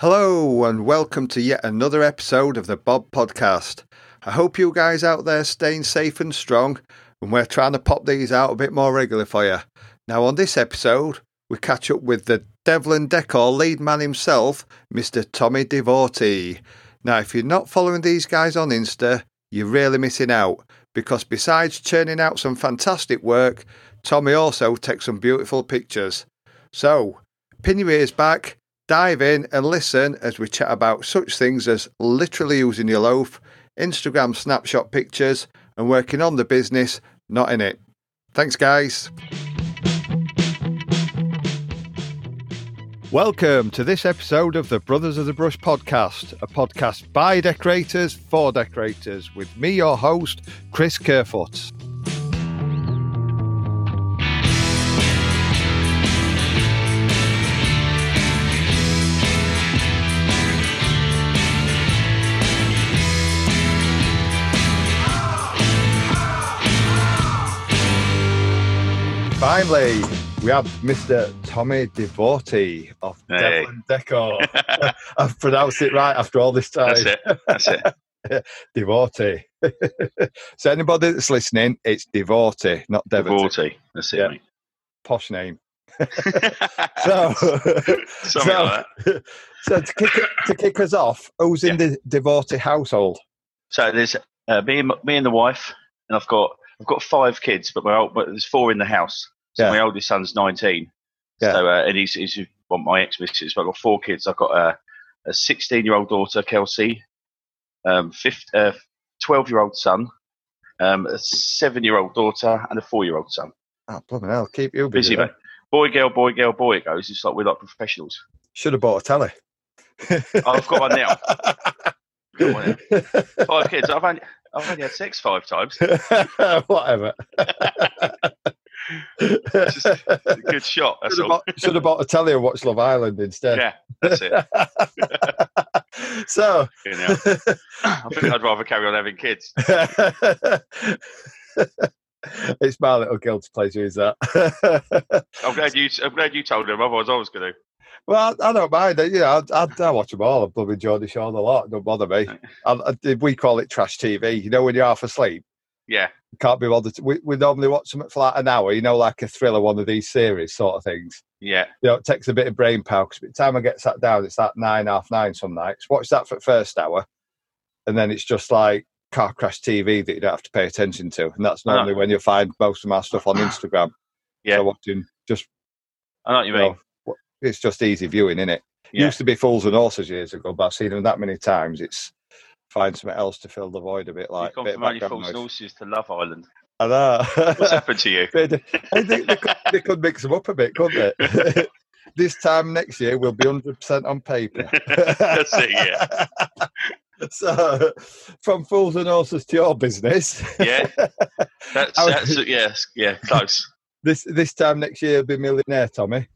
Hello, and welcome to yet another episode of the Bob Podcast. I hope you guys out there staying safe and strong, and we're trying to pop these out a bit more regularly for you. Now, on this episode, we catch up with the Devlin Decor lead man himself, Mr. Tommy Devotee. Now, if you're not following these guys on Insta, you're really missing out because besides churning out some fantastic work, Tommy also takes some beautiful pictures. So, pin your ears back, dive in and listen as we chat about such things as literally using your loaf, Instagram snapshot pictures, and working on the business, not in it. Thanks, guys. Welcome to this episode of the Brothers of the Brush podcast, a podcast by decorators for decorators, with me, your host, Chris Kerfoot. Finally, we have Mr. Tommy Devotee of Hey. Devlin Decor. I've pronounced it right after all this time. That's it. That's it. Devotee. so anybody that's listening, it's Devotee, not Devotee. Devotee. That's it, Yeah. mate. Posh name. So, so, like so to kick to kick us off, who's in the Devotee household? So there's uh, me and me and the wife, and I've got I've got five kids, but but there's four in the house. So Yeah. my oldest son's 19. Yeah. So uh, and he's he's well, my ex missus. But I've got four kids. I've got a a 16 year old daughter, Kelsey, um, 15, uh, 12 year old son, um, a seven year old daughter, and a four year old son. Oh, blooming hell, keep you busy. Busy, mate. Boy, girl, boy, girl, boy. It goes. It's like we're like professionals. Should have bought a telly. I've got one now. Got one now. Five kids. I've only I've only had sex five times. Whatever. It's just a good shot. That's should, have all. bought, should have bought a telly and watched Love Island instead. Yeah, that's it. so, You know, I think I'd rather carry on having kids. it's my little guilty pleasure, is that? I'm glad you. I'm glad you told him. Otherwise, I was going to. well, I don't mind. You know, I, I, I watch them all. I've bloody Geordie Shore a lot. Don't bother me. I, I, we call it trash TV. You know, when you're half asleep, Yeah, can't be bothered. To, we, we normally watch them for like an hour. You know, like a thriller, one of these series sort of things. yeah, You know, it takes a bit of brain power because by the time I get sat down, it's like nine, half nine some nights. Watch that for the first hour, and then it's just like car crash TV that you don't have to pay attention to. And that's uh-huh. normally when you find most of my stuff on Instagram. Yeah. So watching just, I know what you you mean. know, it's just easy viewing, is it? Yeah. Used to be Fools and Horses years ago, but I've seen them that many times. It's find something else to fill the void a bit like. You've gone from only false horses to Love Island. I know. What's happened to you? They, they, they could, they could mix them up a bit, couldn't they? this time next year, we'll be 100% on paper. That's it, yeah. So, from Fools and Horses to your business. Yeah, that's that's yeah, yeah, close. This this time next year, you'll be millionaire, Tommy.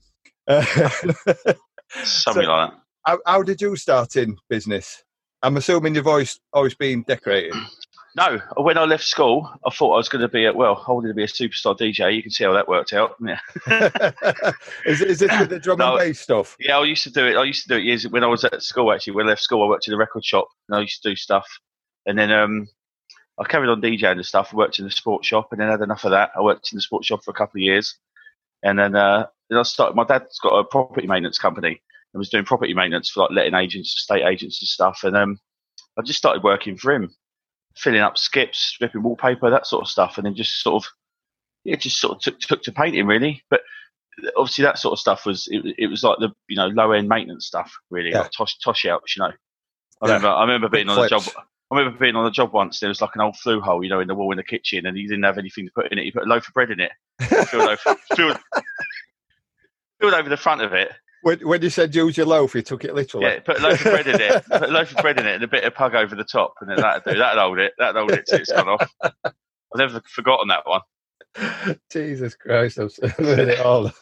Something like that. how, how did you start in business? I'm assuming you've always always been decorating. No, when I left school, I thought I was going to be a well, I wanted to be a superstar DJ. You can see how that worked out. Yeah. is, is it with the drum No. and bass stuff? Yeah, I used to do it. I used to do it years when I was at school. Actually, when I left school, I worked in a record shop and I used to do stuff. And then um, I carried on DJing and stuff. I worked in the sports shop, and then had enough of that. I worked in the sports shop for a couple of years, and then uh, then I started. My dad's got a property maintenance company and was doing property maintenance for like letting agents, estate agents, and stuff. And um, I just started working for him, filling up skips, stripping wallpaper, that sort of stuff, and then just sort of yeah, just sort of took took to painting really, but obviously that sort of stuff was it, it was like the you know low end maintenance stuff really Yeah. like tosh tosh outs you know I Yeah. remember I remember Big being on the job. I remember being on the job once there was like an old flue hole you know in the wall in the kitchen and he didn't have anything to put in it he put a loaf of bread in it filled over filled, filled over the front of it When, when you said use your loaf, you took it literally. yeah put a loaf of bread in it put a loaf of bread in it and a bit of pug over the top and then that'd do that'd hold it that'd hold it till it's gone off I've never forgotten that one Jesus Christ, I've heard it all.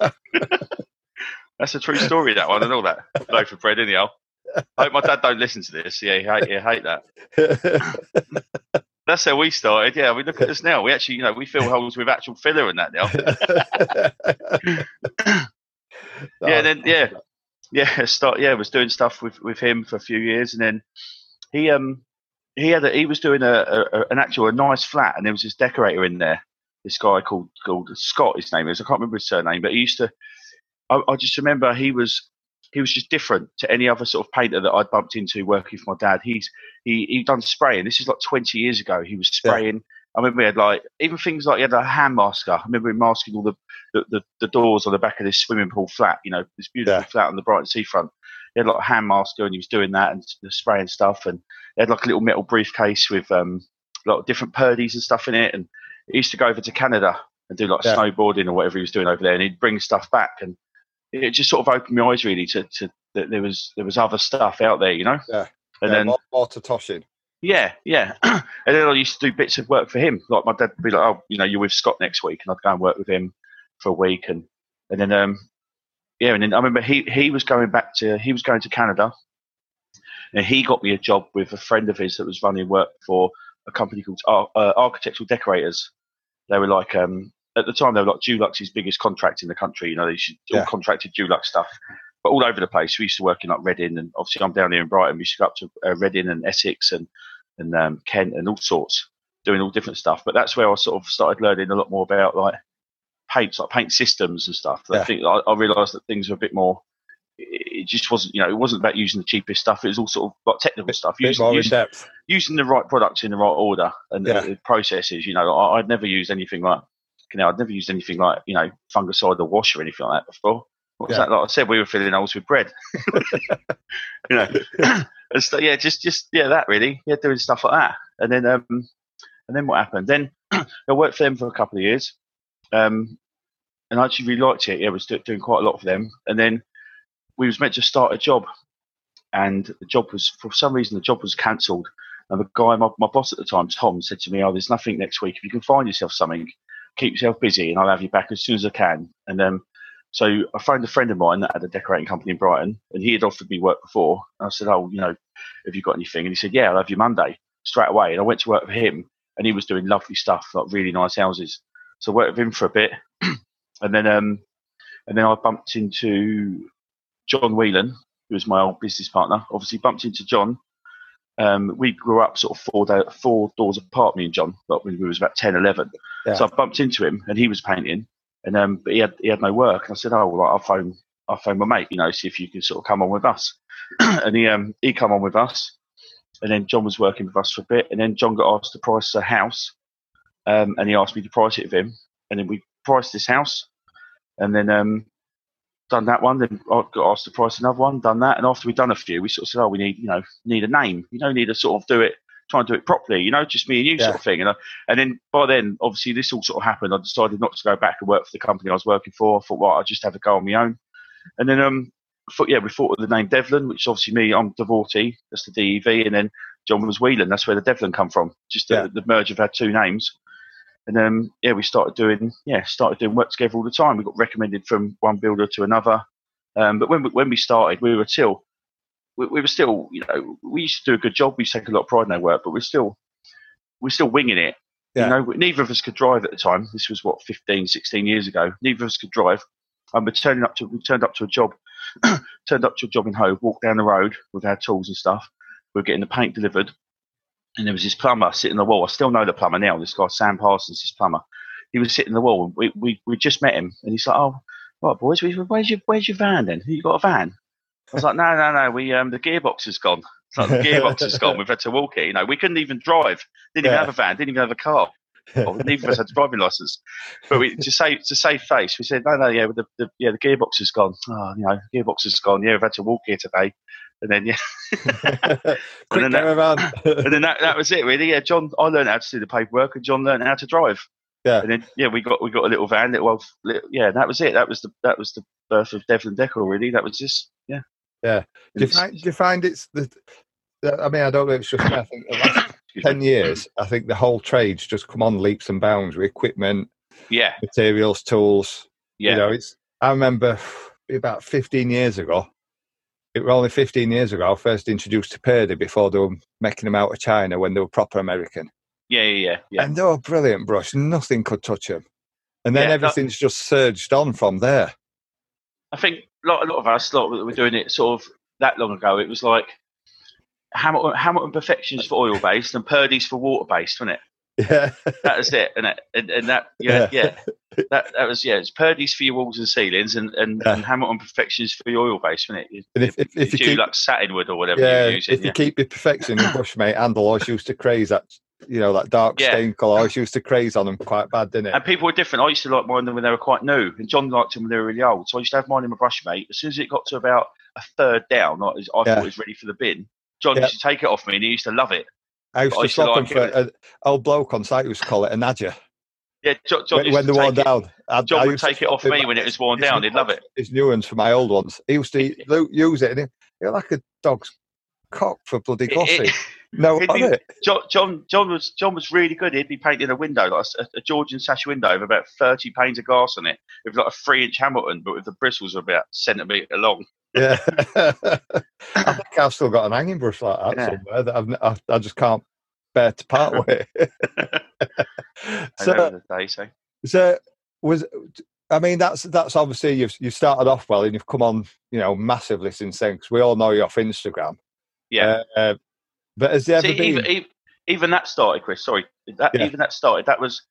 That's a true story, that one, and all that. Loaf of bread, anyhow. I hope my dad don't listen to this. Yeah, he hate, he hate that. That's how we started. Yeah, we look at us now. We actually, you know, we fill holes with actual filler and that now. Oh, Yeah, then yeah. yeah, start yeah, was doing stuff with, with him for a few years, and then he um he had a, he was doing a, a, an actual a nice flat, and there was this decorator in there. This guy called called Scott, his name is. I can't remember his surname, but he used to. I, I just remember he was he was just different to any other sort of painter that I'd bumped into working for my dad. He's he he done spraying. This is like twenty years ago. He was spraying. Yeah. I remember he had like even things like he had a hand masker. I remember him masking all the the, the, the doors on the back of this swimming pool flat. You know, this beautiful yeah. flat on the Brighton seafront. He had like a hand masker and he was doing that and spraying stuff. And he had like a little metal briefcase with um, a lot of different Purdy's and stuff in it. And he used to go over to Canada and do like yeah. snowboarding or whatever he was doing over there. And he'd bring stuff back and it just sort of opened my eyes really to, to that there was there was other stuff out there, you know. Yeah. And yeah, then more, more to toshing. Yeah, yeah. and then I used to do bits of work for him. Like my dad would be like, "Oh, you know, you're with Scott next week," and I'd go and work with him for a week, and and then um, yeah, and then I remember he he was going back to he was going to Canada, and he got me a job with a friend of his that was running work for a company called uh, Architectural Decorators. They were like um, at the time they were like Dulux's biggest contract in the country. You know, they all yeah. contracted Dulux stuff, but all over the place. We used to work in like Reading, and obviously I'm down here in Brighton. We used to go up to uh, Reading and Essex and and um, Kent and all sorts, doing all different stuff. But that's where I sort of started learning a lot more about like paints, like paint systems and stuff. Yeah. I think I, I realised that things were a bit more. It just wasn't, you know, it wasn't about using the cheapest stuff. It was all sort of like technical stuff, using, using, using, the right products in the right order and yeah. the, the processes. You know, I, would never used anything like, you know, I'd never used anything like, you know, fungicide or wash or anything like that before. What was yeah. that? Like I said, we were filling holes with bread. you know, and so, yeah, just just yeah, that really, yeah, doing stuff like that. And then um, and then what happened? Then I worked for them for a couple of years, um, and I actually really liked it. Yeah, I was doing quite a lot for them. And then we was meant to start a job, and the job was for some reason the job was cancelled. And the guy, my, my boss at the time, Tom, said to me, "Oh, there's nothing next week. If you can find yourself something, keep yourself busy, and I'll have you back as soon as I can." And um, so I phoned a friend of mine that had a decorating company in Brighton, and he had offered me work before. And I said, "Oh, you know, have you got anything?" And he said, "Yeah, I'll have you Monday straight away." And I went to work for him, and he was doing lovely stuff, like really nice houses. So I worked with him for a bit, and then um, and then I bumped into John Whelan, who was my old business partner. Obviously, bumped into John. Um, we grew up sort of four, day, four doors apart, me and John, but when we was about 10, 11. Yeah. So I bumped into him, and he was painting, and um, but he had he had no work. And I said, oh, well, I'll phone I'll phone my mate, you know, see if you can sort of come on with us. and he um he come on with us, and then John was working with us for a bit, and then John got asked to price a house, um, and he asked me to price it with him, and then we priced this house, and then um, done that one. Then I got asked to price another one, done that, and after we'd done a few, we sort of said, "Oh, we need, you know, need a name. You know, need to sort of do it, try and do it properly. You know, just me and you yeah. sort of thing." And I, and then by then, obviously, this all sort of happened. I decided not to go back and work for the company I was working for. I thought, well, I'll just have a go on my own. And then, um, thought, yeah, we thought of the name Devlin, which obviously me, I'm Devotee, that's the DEV, and then John was Whelan, that's where the Devlin come from. Just the, yeah. the merge of our two names. And then yeah, we started doing yeah, started doing work together all the time. We got recommended from one builder to another. Um, but when we, when we started, we were still we, we, were still you know we used to do a good job. We take a lot of pride in our work, but we're still we're still winging it. Yeah. You know, neither of us could drive at the time. This was what 15, 16 years ago. Neither of us could drive. And we're turning up to we turned up to a job, turned up to a job in Hove, walked down the road with our tools and stuff. We were getting the paint delivered, and there was this plumber sitting on the wall. I still know the plumber now. This guy Sam Parsons, this plumber. He was sitting on the wall. We, we we just met him, and he's like, "Oh, right, boys, where's your where's your van then? You got a van?" I was like, "No, no, no. We um the gearbox is gone. It's like the gearbox is gone. We've had to walk it. You know, we couldn't even drive. Didn't even have a van. Didn't even have a car. Well, neither of us had a driving license. But we to save to save face, we said, "No, no, yeah, the, the yeah the gearbox is gone. Oh, you know, the gearbox is gone. Yeah, we've had to walk here today." and then yeah, and then, that, and then that, that was it really. Yeah, John, I learned how to do the paperwork, and John learned how to drive. Yeah, and then yeah, we got we got a little van. Little, little yeah, that was it. That was the that was the birth of Devlin Decor. Really, that was just yeah. Do you, find, do you find it's the? I mean, I don't know. It's just I think the last ten years, I think the whole trade's just come on leaps and bounds with equipment, yeah, materials, tools. Yeah, you know, it's. I remember about fifteen years ago, it was only 15 years ago I first introduced to Purdy before they were making them out of China when they were proper American. Yeah, yeah, yeah. yeah. And they were brilliant brush. Nothing could touch them. And then yeah, everything's that, just surged on from there. I think lot, a lot of us, lot that were doing it sort of that long ago. It was like Hamilton, Hamilton Perfections for oil based and Purdy's for water based, wasn't it? Yeah. That was it, and it, and, and that yeah, yeah, that that was yeah. It's Purdy's for your walls and ceilings, and and, Yeah. and Hamilton Perfections for your oil based, wasn't it? And if, if, if you keep like satin wood or whatever yeah, you're using. if you yeah. keep your perfection in brush mate handle, I always used to craze that you know that dark Yeah. stain colour. I always used to craze on them quite bad, didn't it? And people were different. I used to like mine when they were quite new, and John liked them when they were really old. So I used to have mine in my brush mate. As soon as it got to about a third down, like, I Yeah. thought it was ready for the bin. John Yeah. used to take it off me, and he used to love it. I used I to used to swap them for an old bloke on site. who Used to call it a nadja Yeah, John, John when, when to they worn it. down. I, John I would to take it off it me when it was worn down. He'd love it. His new ones for my old ones. He used to use it, and he, he like a dog's cock for bloody It- it- no, on be- it. John, John, John was John was really good. He'd be painting a window, like a, a Georgian sash window, with about thirty panes of glass on it, with like a three-inch Hamilton, but with the bristles about centimetre long. Yeah, I think I've still got an hanging brush like that Yeah. somewhere that I've, I, I just can't bear to part with. So, day, so so was I mean that's that's obviously you've you started off well and you've come on you know massively since then. Cause we all know you off Instagram. Yeah. Uh, but has there ever been? even, even that started, Chris. Sorry, that Yeah. even that started. That was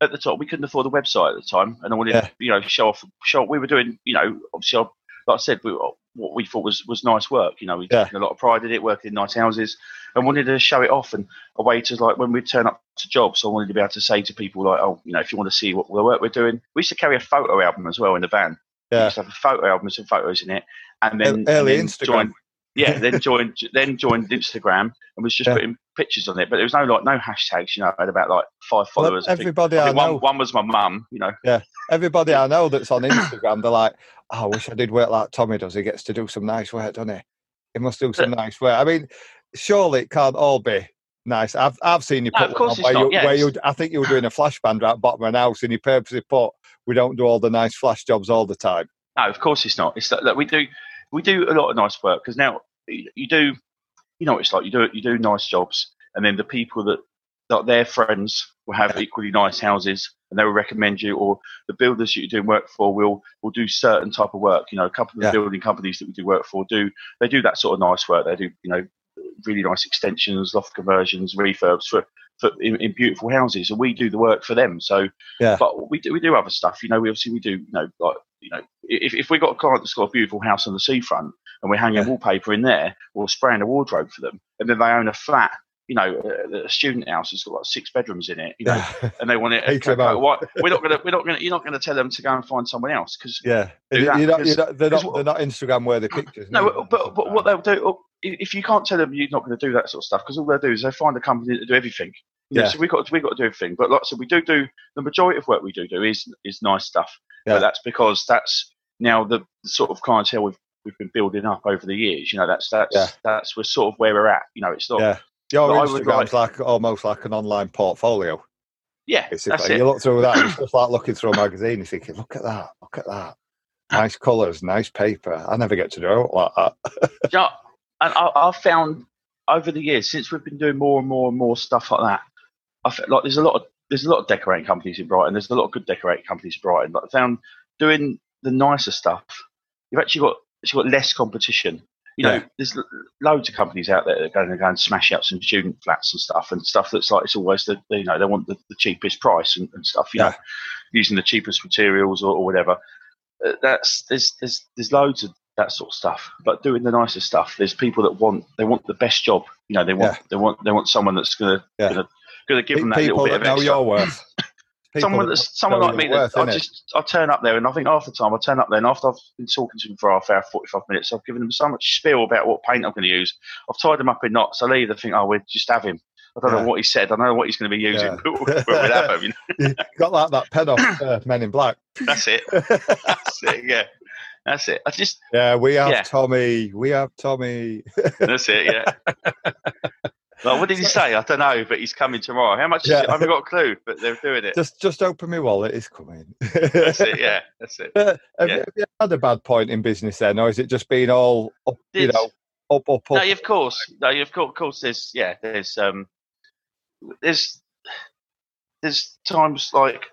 at the top. We couldn't afford a website at the time, and I wanted Yeah. to, you know, show off. Show we were doing. You know, obviously, I- like I said, we, what we thought was was nice work. You know, we Yeah. took a lot of pride in it, working in nice houses, and wanted to show it off. And a way to like when we turn up to jobs, I wanted to be able to say to people like, oh, you know, if you want to see what the work we're doing, we used to carry a photo album as well in the van. We Yeah. used to have a photo album with some photos in it, and then Early and then Instagram. joined- yeah, then joined then joined Instagram and was just Yeah. putting pictures on it. But there was no like no hashtags. You know, I had about like five Well, followers. I think. everybody I I one, know, one was my mum. You know, yeah, everybody I know that's on Instagram, they're like, oh, "I wish I did work like Tommy does. He gets to do some nice work, doesn't he? He must do some nice work." I mean, surely it can't all be nice. I've I've seen you put one where, not, you, yeah, where you, I think you were doing a flash band right bottom of an house, and you purposely put, "We don't do all the nice flash jobs all the time." no, of course it's not. It's that that we do we do a lot of nice work because now you do you know what it's like you do you do nice jobs and then the people that that their friends will have equally nice houses and they will recommend you or the builders that you're doing work for will will do certain type of work you know a couple of Yeah. the building companies that we do work for do they do that sort of nice work they do you know really nice extensions loft conversions refurbs for, for in, in beautiful houses and we do the work for them so Yeah. but we do we do other stuff you know we obviously we do you know like you know if, if we got a client that's got a beautiful house on the seafront and we're hanging Yeah. wallpaper in there or spraying a wardrobe for them and then they own a flat you know a, a student house that's got like six bedrooms in it you know Yeah, and they want it out. what we're not gonna we're not gonna you're not gonna tell them to go and find someone else because yeah. That, you're not, you're not, they're, not, they're not Instagram worthy pictures. no, neither, but, but what they'll do, if if you can't tell them you're not going to do that sort of stuff, because all they'll do is they find a company to do everything. Yeah. so we got we got to do everything. But like I said, we do do the majority of work we do do is is nice stuff. Yeah. But that's because that's now the, the sort of clientele we've we've been building up over the years. You know, that's that's Yeah. that's we're sort of where we're at. You know, it's not. Yeah. Your But I would Instagram's like almost like an online portfolio. Yeah, Basically, that's it. you look through that, it's just like looking through a magazine. You're thinking, look at that, look at that, ah. nice colours, nice paper. I never get to do it like that. Know, and I, I've found over the years since we've been doing more and more and more stuff like that, I feel like there's a lot of there's a lot of decorating companies in Brighton. There's a lot of good decorating companies in Brighton. But I found doing the nicer stuff, you've actually got actually got less competition. You know, Yeah. there's loads of companies out there that are going to go and smash out some student flats and stuff, and stuff that's like it's always the you know they want the, the cheapest price and, and stuff. You know, using the cheapest materials or, or whatever. Uh, that's there's there's there's loads of that sort of stuff. But doing the nicer stuff, there's people that want they want the best job. You know, they want Yeah. they want they want someone that's gonna Yeah. gonna, gonna give them that People little bit that of know extra. your worth. Someone that that's someone like me that I just I turn up there and I think half the time I turn up there and after I've been talking to them for half hour, forty five minutes, I've given them so much spiel about what paint I'm going to use. I've tied them up in knots. I leave. They think, oh, we'll just have him. I don't Yeah. know what he said. I don't know what he's going to be using, Yeah. but we'll, we'll have him. You know? Got like that pen off uh, Men in Black. That's it. That's it. Yeah, that's it. I just yeah, we have Yeah. Tommy. We have Tommy. That's it, yeah. well, what did he say? I don't know, but he's coming tomorrow. How much is Yeah. it? I haven't got a clue, but they're doing it. just just open my wallet. It's coming. That's it, yeah. That's it. Uh, have, Yeah. you, have you had a bad point in business then, or is it just been all up, you know, up, up, up? No, of course. No, of course, of course there's, yeah, there's, um, there's, there's times like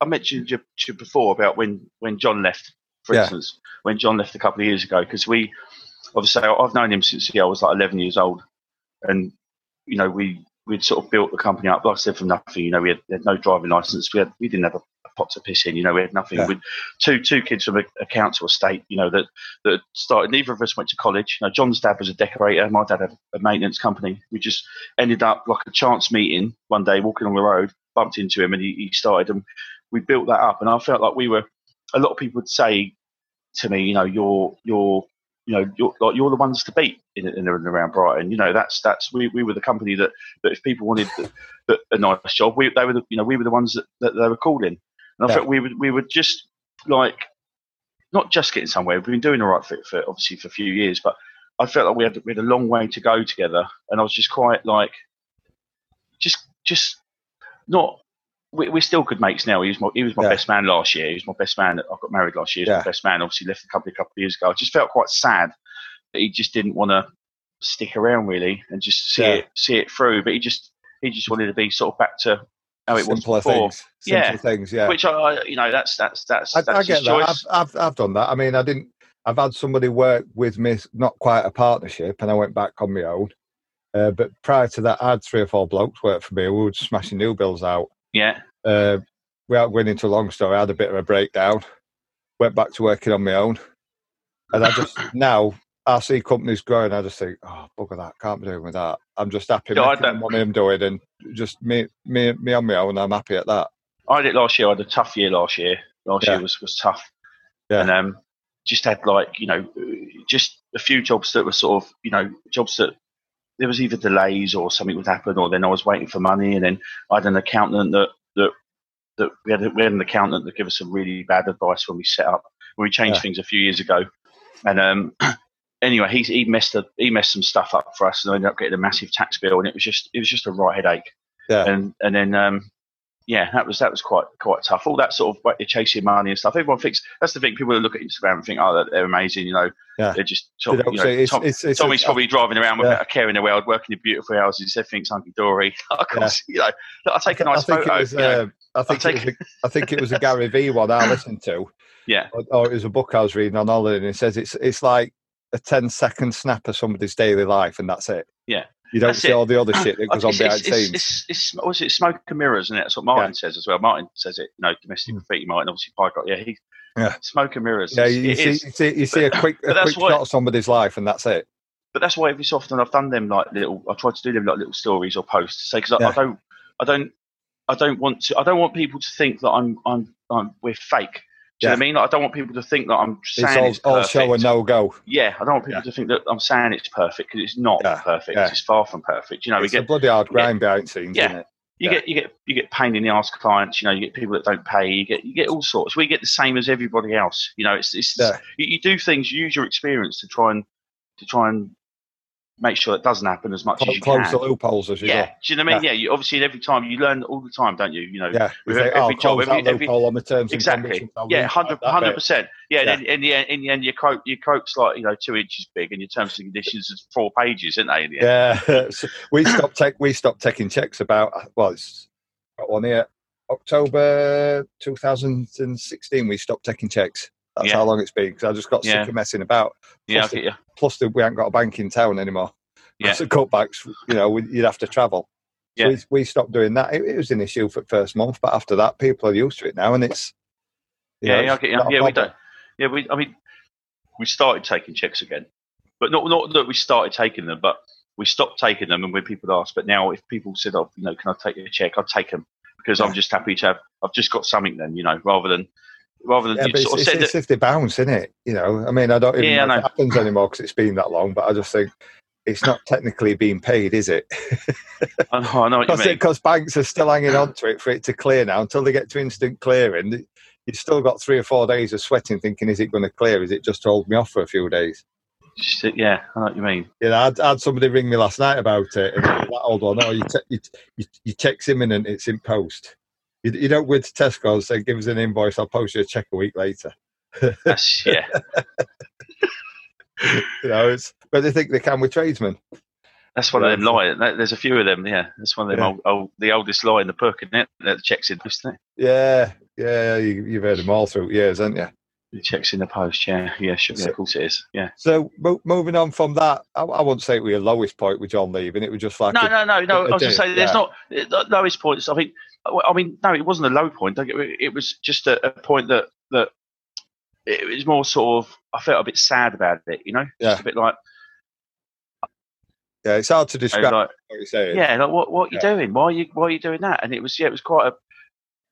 I mentioned you, you before about when, when John left For Yeah. instance, when John left a couple of years ago, because we obviously I've known him since yeah, I was like 11 years old, and you know we we'd sort of built the company up, like I said, from nothing. You know, we had, had no driving license. We had we didn't have a, a pot to piss in. You know, we had nothing. Yeah. With two two kids from a, a council estate. You know that that started. Neither of us went to college. You know, John's dad was a decorator. My dad had a maintenance company. We just ended up like a chance meeting one day, walking on the road, bumped into him, and he, he started, and we built that up. And I felt like we were. A lot of people would say to me, you know, you're you're you know, you're like you're the ones to beat in, in and around Brighton. You know, that's that's we, we were the company that, that if people wanted the, the, a nice job, we they were the, you know we were the ones that, that they were calling. And I Yeah. felt we would we were just like not just getting somewhere. We've been doing all right for, for obviously for a few years, but I felt like we had we had a long way to go together, and I was just quite like just just not. We, we're still good mates now. He was my he was my Yeah. best man last year. He was my best man. I got married last year. He was Yeah. my best man. Obviously left the company a couple of years ago. I just felt quite sad that he just didn't want to stick around really and just see Yeah. it see it through. But he just he just wanted to be sort of back to how it was before. things. Simpler Yeah. things. Yeah. Which I, you know that's that's that's I, that's I his get that. I've. I've I've done that. I mean, I didn't. I've had somebody work with me, not quite a partnership, and I went back on my own. Uh, but prior to that, I had three or four blokes work for me. We were smashing new bills out. Yeah, Uh, without going into a long story, I had a bit of a breakdown. Went back to working on my own, and I just now I see companies growing. I just think, oh bugger that, can't be doing with that. I'm just happy I don't- what I'm doing, and just me, me, me on my own. I'm happy at that. I did it last year. I had a tough year last year. Last Yeah. year was was tough. Yeah. And um, just had like you know just a few jobs that were sort of you know jobs that there was either delays or something would happen, or then I was waiting for money, and then I had an accountant that that that we had, we had an accountant that gave us some really bad advice when we set up when we changed Yeah. things a few years ago, and um. Anyway, he he messed a, he messed some stuff up for us, and I ended up getting a massive tax bill, and it was just it was just a right headache. Yeah. And and then um, yeah, that was that was quite quite tough. All that sort of like, chasing money and stuff. Everyone thinks that's the thing. People look at Instagram and think, oh, they're, they're amazing. You know, Yeah. they're just Tom, you know, it's- Tom, it's- it's- Tommy's probably driving around with Yeah. a care in the world, working in beautiful houses. Everything's hunky dory. Course, you know, I'll take a nice I photo. was. you know. Uh, I think take- it was. A, I think it was a Gary Vee one I listened to, yeah, or, or it was a book I was reading on holiday, and it says it's it's like a 10 second snap of somebody's daily life, and that's it. Yeah. You don't That's see it. all the other shit that goes on it's, behind it's, scenes. it's, it's, it's, it? Smoke and mirrors, and that's what Martin says as well. Martin says it. You know, domestic Mm. graffiti. Martin, obviously, Pie yeah. He, Yeah. Smoke and mirrors. yeah, you see, you see, you see a quick, a quick shot of somebody's life, and that's it. but that's why every so often I've done them like little. I try to do them like little stories or posts to say because I, Yeah. I don't, I don't, I don't want to. I don't want people to think that I'm, I'm, I'm we're fake. Do you know what I mean? Like, I don't want people to think that I'm It's saying all, it's, all show and no go. Yeah, I don't want people Yeah. to think that I'm saying it's perfect because it's not Yeah, perfect. yeah. It's far from perfect. You know, we It's a get bloody hard we grind behind scenes, Yeah. you Yeah. get you get you get pain in the ass clients. You know, you get people that don't pay. You get you get all sorts. We get the same as everybody else. You know, it's it's Yeah. you, you do things. You use your experience to try and to try and make sure it doesn't happen as much as you close can. the loopholes as you Yeah, go. do you know what I mean? Yeah, you obviously every time you learn all the time, don't you? You know, Yeah, with every oh, job, every- every- loophole on the terms exactly. conditions. Yeah, leave hundred like percent. Yeah, Yeah. and in the end, in the end, your quote your quote's like you know two inches big, and your terms and conditions is four pages, isn't they? In the end? Yeah, we stopped take we stopped taking checks about uh, well, it's got one here. October 2016, we stopped taking checks. That's Yeah. how long it's been because I just got Yeah. sick of messing about. Yeah, Plus, you. Plus, the, we haven't got a bank in town anymore. Yeah. So cutbacks, you know, we, you'd have to travel. So Yeah. we, we stopped doing that. It, it was an issue for the first month, but after that, people are used to it now, and it's Yeah, know, yeah, I it's not Yeah, we don't. Yeah, we. I mean, we started taking checks again, but not not that we started taking them, but we stopped taking them. And when people ask, but now if people said, "Oh, you know, can I take a check?" I'd take them because I'm just happy to have. I've just got something then, you know, rather than rather than Yeah, you sort it's, of it's, it's if they bounce, isn't it? You know, I mean, I don't even Yeah, know if it happens anymore because it's been that long. But I just think it's not technically being paid, is it? I know, I know what you mean. Because banks are still hanging on to it for it to clear now until they get to instant clearing. You've still got three or four days of sweating, thinking, "Is it going to clear? Is it just to hold me off for a few days?" Uh, yeah, I know what you mean. You know, I had, I had somebody ring me last night about it, and that old one, oh, you, te- you, you, your check's imminent, it's in post. You, you don't go to Tesco and say, give us an invoice, I'll post you a check a week later. That's yeah, You know, it's, but they think they can with tradesmen. that's one of them that- There's a few of them. Yeah, that's one of them. Yeah. Old, old, the oldest lie in the book, isn't it? That the checks in, isn't it? Yeah, yeah, you, you've heard them all through years, haven't you? The check's in the post. Yeah, yeah, sure. Yeah, of course it is. Yeah. So mo- moving on from that, I, I wouldn't say it was your lowest point with John leaving. It was just like No, a- no, no, no. a I was going to say there's yeah. not the lowest points. I think. I mean, no, it wasn't a low point. Don't get me- It was just a, a point that that it was more sort of. I felt a bit sad about it. You know, Yeah. just a bit like, yeah, it's hard to describe like what you're saying. yeah, like what what are you doing? Why are you why are you doing that? And it was yeah, it was quite a.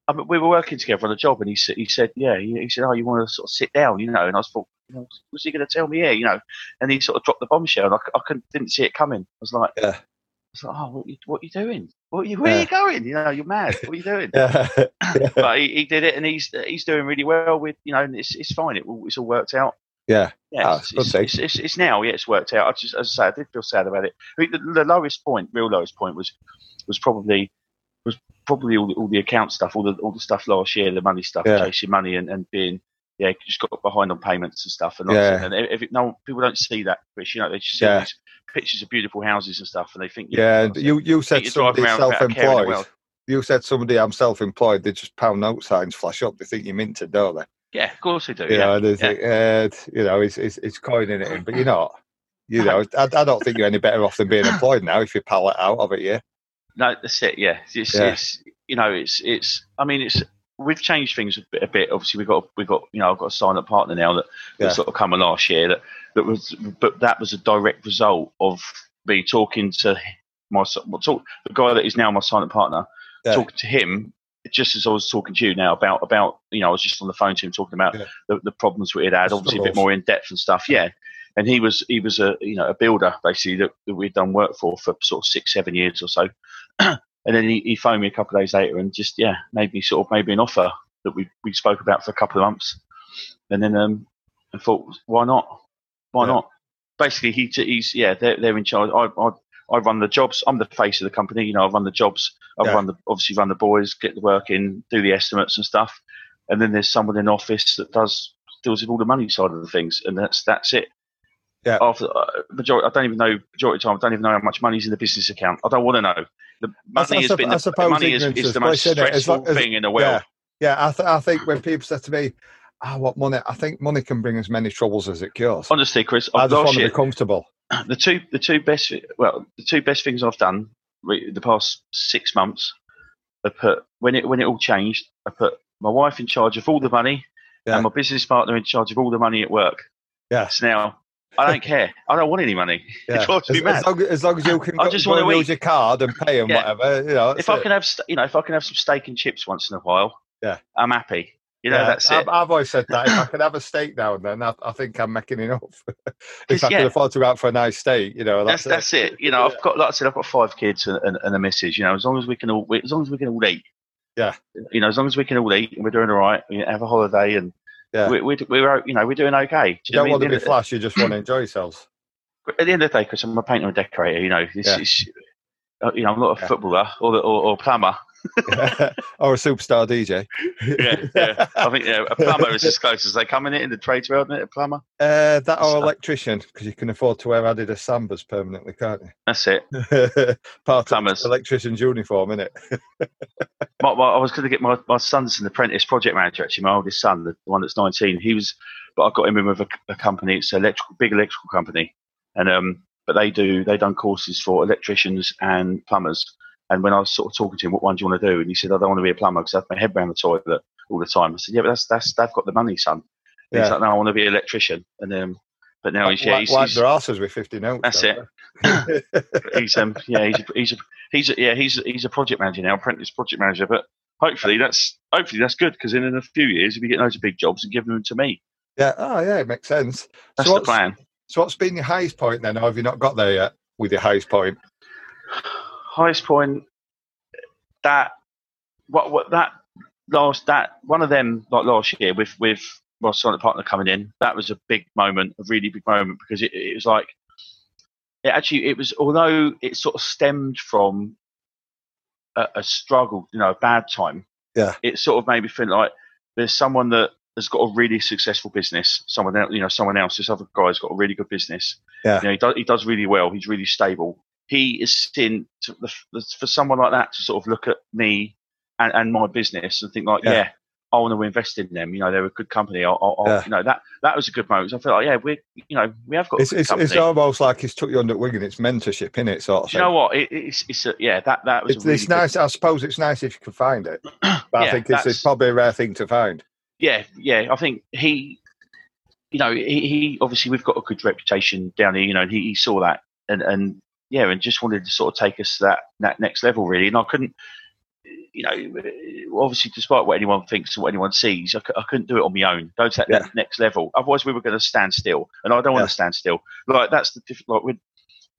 I mean, we were working together on a job, and he said he said yeah, he, he said oh, you want to sort of sit down, you know? And I was thought, you know, what's he going to tell me here, you know? And he sort of dropped the bombshell, and I, I couldn't didn't see it coming. I was like, Yeah. I was like, oh, what you what you doing? What you where are you going? You know, you're mad. What are you doing? Yeah. but he, he did it, and he's he's doing really well with you know, and it's it's fine. It it's all worked out. yeah. Yeah, Ah, it's, it's, it's, it's, it's now. Yeah, it's worked out. I just, as I say, I did feel sad about it. I mean, the, the lowest point, real lowest point, was was probably was probably all the, all the account stuff, all the all the stuff last year, the money stuff, Yeah. chasing money, and, and being yeah, just got behind on payments and stuff. And, Yeah. and if it, no people don't see that, Chris, you know, they just see Yeah. these pictures of beautiful houses and stuff, and they think Yeah, you you said somebody around without a care in the self-employed. You said somebody I'm self-employed. They just pound note signs flash up. They think you're minted, don't they? yeah, of course they do. You yeah. know, yeah. think, uh, you know, it's, it's it's coining it in, but you're not. You know, I, I don't think you're any better off than being employed now if you pallet out of it. Yeah, No, that's it. Yeah, it's, Yeah. it's you know, it's it's. I mean, it's we've changed things a bit. A bit. Obviously, we got we got you know, I've got a silent partner now that, that Yeah. sort of come in last year. That that was, but that was a direct result of me talking to my talk, the guy that is now my silent partner. Yeah. Talking to him just as I was talking to you now about about you know, I was just on the phone to him talking about Yeah. the, the problems we had had. Obviously, a bit more in depth and stuff. Yeah. And he was he was a you know a builder basically that, that we'd done work for for sort of six seven years or so. and then he, he phoned me a couple of days later and just yeah made me sort of made me an offer that we we spoke about for a couple of months. And then um I thought why not why Yeah. not basically he he's yeah they're they're in charge. I I I run the jobs. I'm the face of the company. You know I run the jobs. I Yeah. run the obviously run the boys, get the work in, do the estimates and stuff. And then there's someone in office that does deals with all the money side of the things, and that's that's it. Yeah. After uh, majority, I don't even know majority of the time. I don't even know how much money's in the business account. I don't want to know. The money I has sup- been I the, suppose money is, is the most? As stressful long as- thing in the world. yeah, yeah. I, th- I think when people say to me, "I want money," I think money can bring as many troubles as it cures. Honestly, Chris, I I've just want to be comfortable. the two the two best well the two best things I've done re- the past six months. I put when it when it all changed. I put my wife in charge of all the money Yeah. and my business partner in charge of all the money at work. Yeah. So now I don't care. I don't want any money. Yeah. It As, as, long, as long as you can I just wanna eat. use your card and pay and Yeah. whatever, you know. if I it. can have you know if I can have some steak and chips once in a while, Yeah. I'm happy. You know Yeah, that's I've, it. I've always said that if I can have a steak now and then, I, I think I'm making enough. if I can afford to go out for a nice steak, you know, That's that's, that's it. You know, I've got like I said, I've got five kids and, and, and a missus. You know, as long as we can all, as long as we can all eat. Yeah. You know, as long as we can all eat and we're doing all right, we have a holiday and Yeah. we, we, we're you know we're doing okay. You Do know don't what want to be flash, you just want to enjoy yourselves. At the end of the day, because I'm a painter and decorator, you know, this Yeah. is, uh, you know, I'm not a Yeah. footballer or, or or plumber. or a superstar DJ. Yeah, yeah. I think yeah, a plumber is as close as they come in it in the trades world, isn't it? A plumber. Uh, that or So- electrician, because you can afford to wear Adidas Sambas permanently, can't you? That's it. Part Plumbers. electrician's uniform, innit? my, my, I was going to get my, my son's an apprentice project manager. Actually, my oldest son, the one that's nineteen, he was, but I got him in with a, a company. It's an electrical, big electrical company, and um, but they do they done courses for electricians and plumbers. And when I was sort of talking to him, what one do you want to do? And he said, I don't want to be a plumber because I have my head around the toilet all the time. I said, Yeah, but that's that's they've got the money, son. And He's Yeah. like, No, I want to be an electrician. And um, but now he's yeah, he's, he's, their asses with 50 notes. That's it. he's um yeah he's a, he's a, he's a, yeah he's he's a project manager now, apprentice project manager. But hopefully that's hopefully that's good because in, in a few years he'll be getting loads of big jobs and giving them to me. yeah. Oh, yeah, it makes sense. That's so, the plan. So, what's been your highest point then? Or have you not got there yet with your highest point? Highest point that what what that last that one of them like last year with with my silent partner coming in that was a big moment, a really big moment because it, it was like it actually it was although it sort of stemmed from a, a struggle, you know, a bad time. Yeah. It sort of made me feel like there's someone that has got a really successful business. Someone else, you know, someone else. This other guy's got a really good business. Yeah. You know, he does he does really well. He's really stable. He is the, for someone like that to sort of look at me and, and my business and think like, Yeah. yeah. I want to invest in them. You know, they're a good company. I, I, Yeah. you know that that was a good moment. I feel like yeah, we you know we have got. A It's good it's, it's almost like he's took you under the wing and it's mentorship in it sort of Do you know what? It, it's it's a, yeah that that was It's, a really it's nice. I suppose it's nice if you can find it, but I think it's, it's probably a rare thing to find. Yeah, yeah. I think he, you know, he, he obviously we've got a good reputation down here, you know, and he, he saw that and and yeah, and just wanted to sort of take us to that that next level really. And I couldn't, you know, obviously despite what anyone thinks or what anyone sees, I, couldn't do it on my own. Go to that Yeah. next level. Otherwise, we were going to stand still, and I don't want Yeah. to stand still. Like that's the diff- like with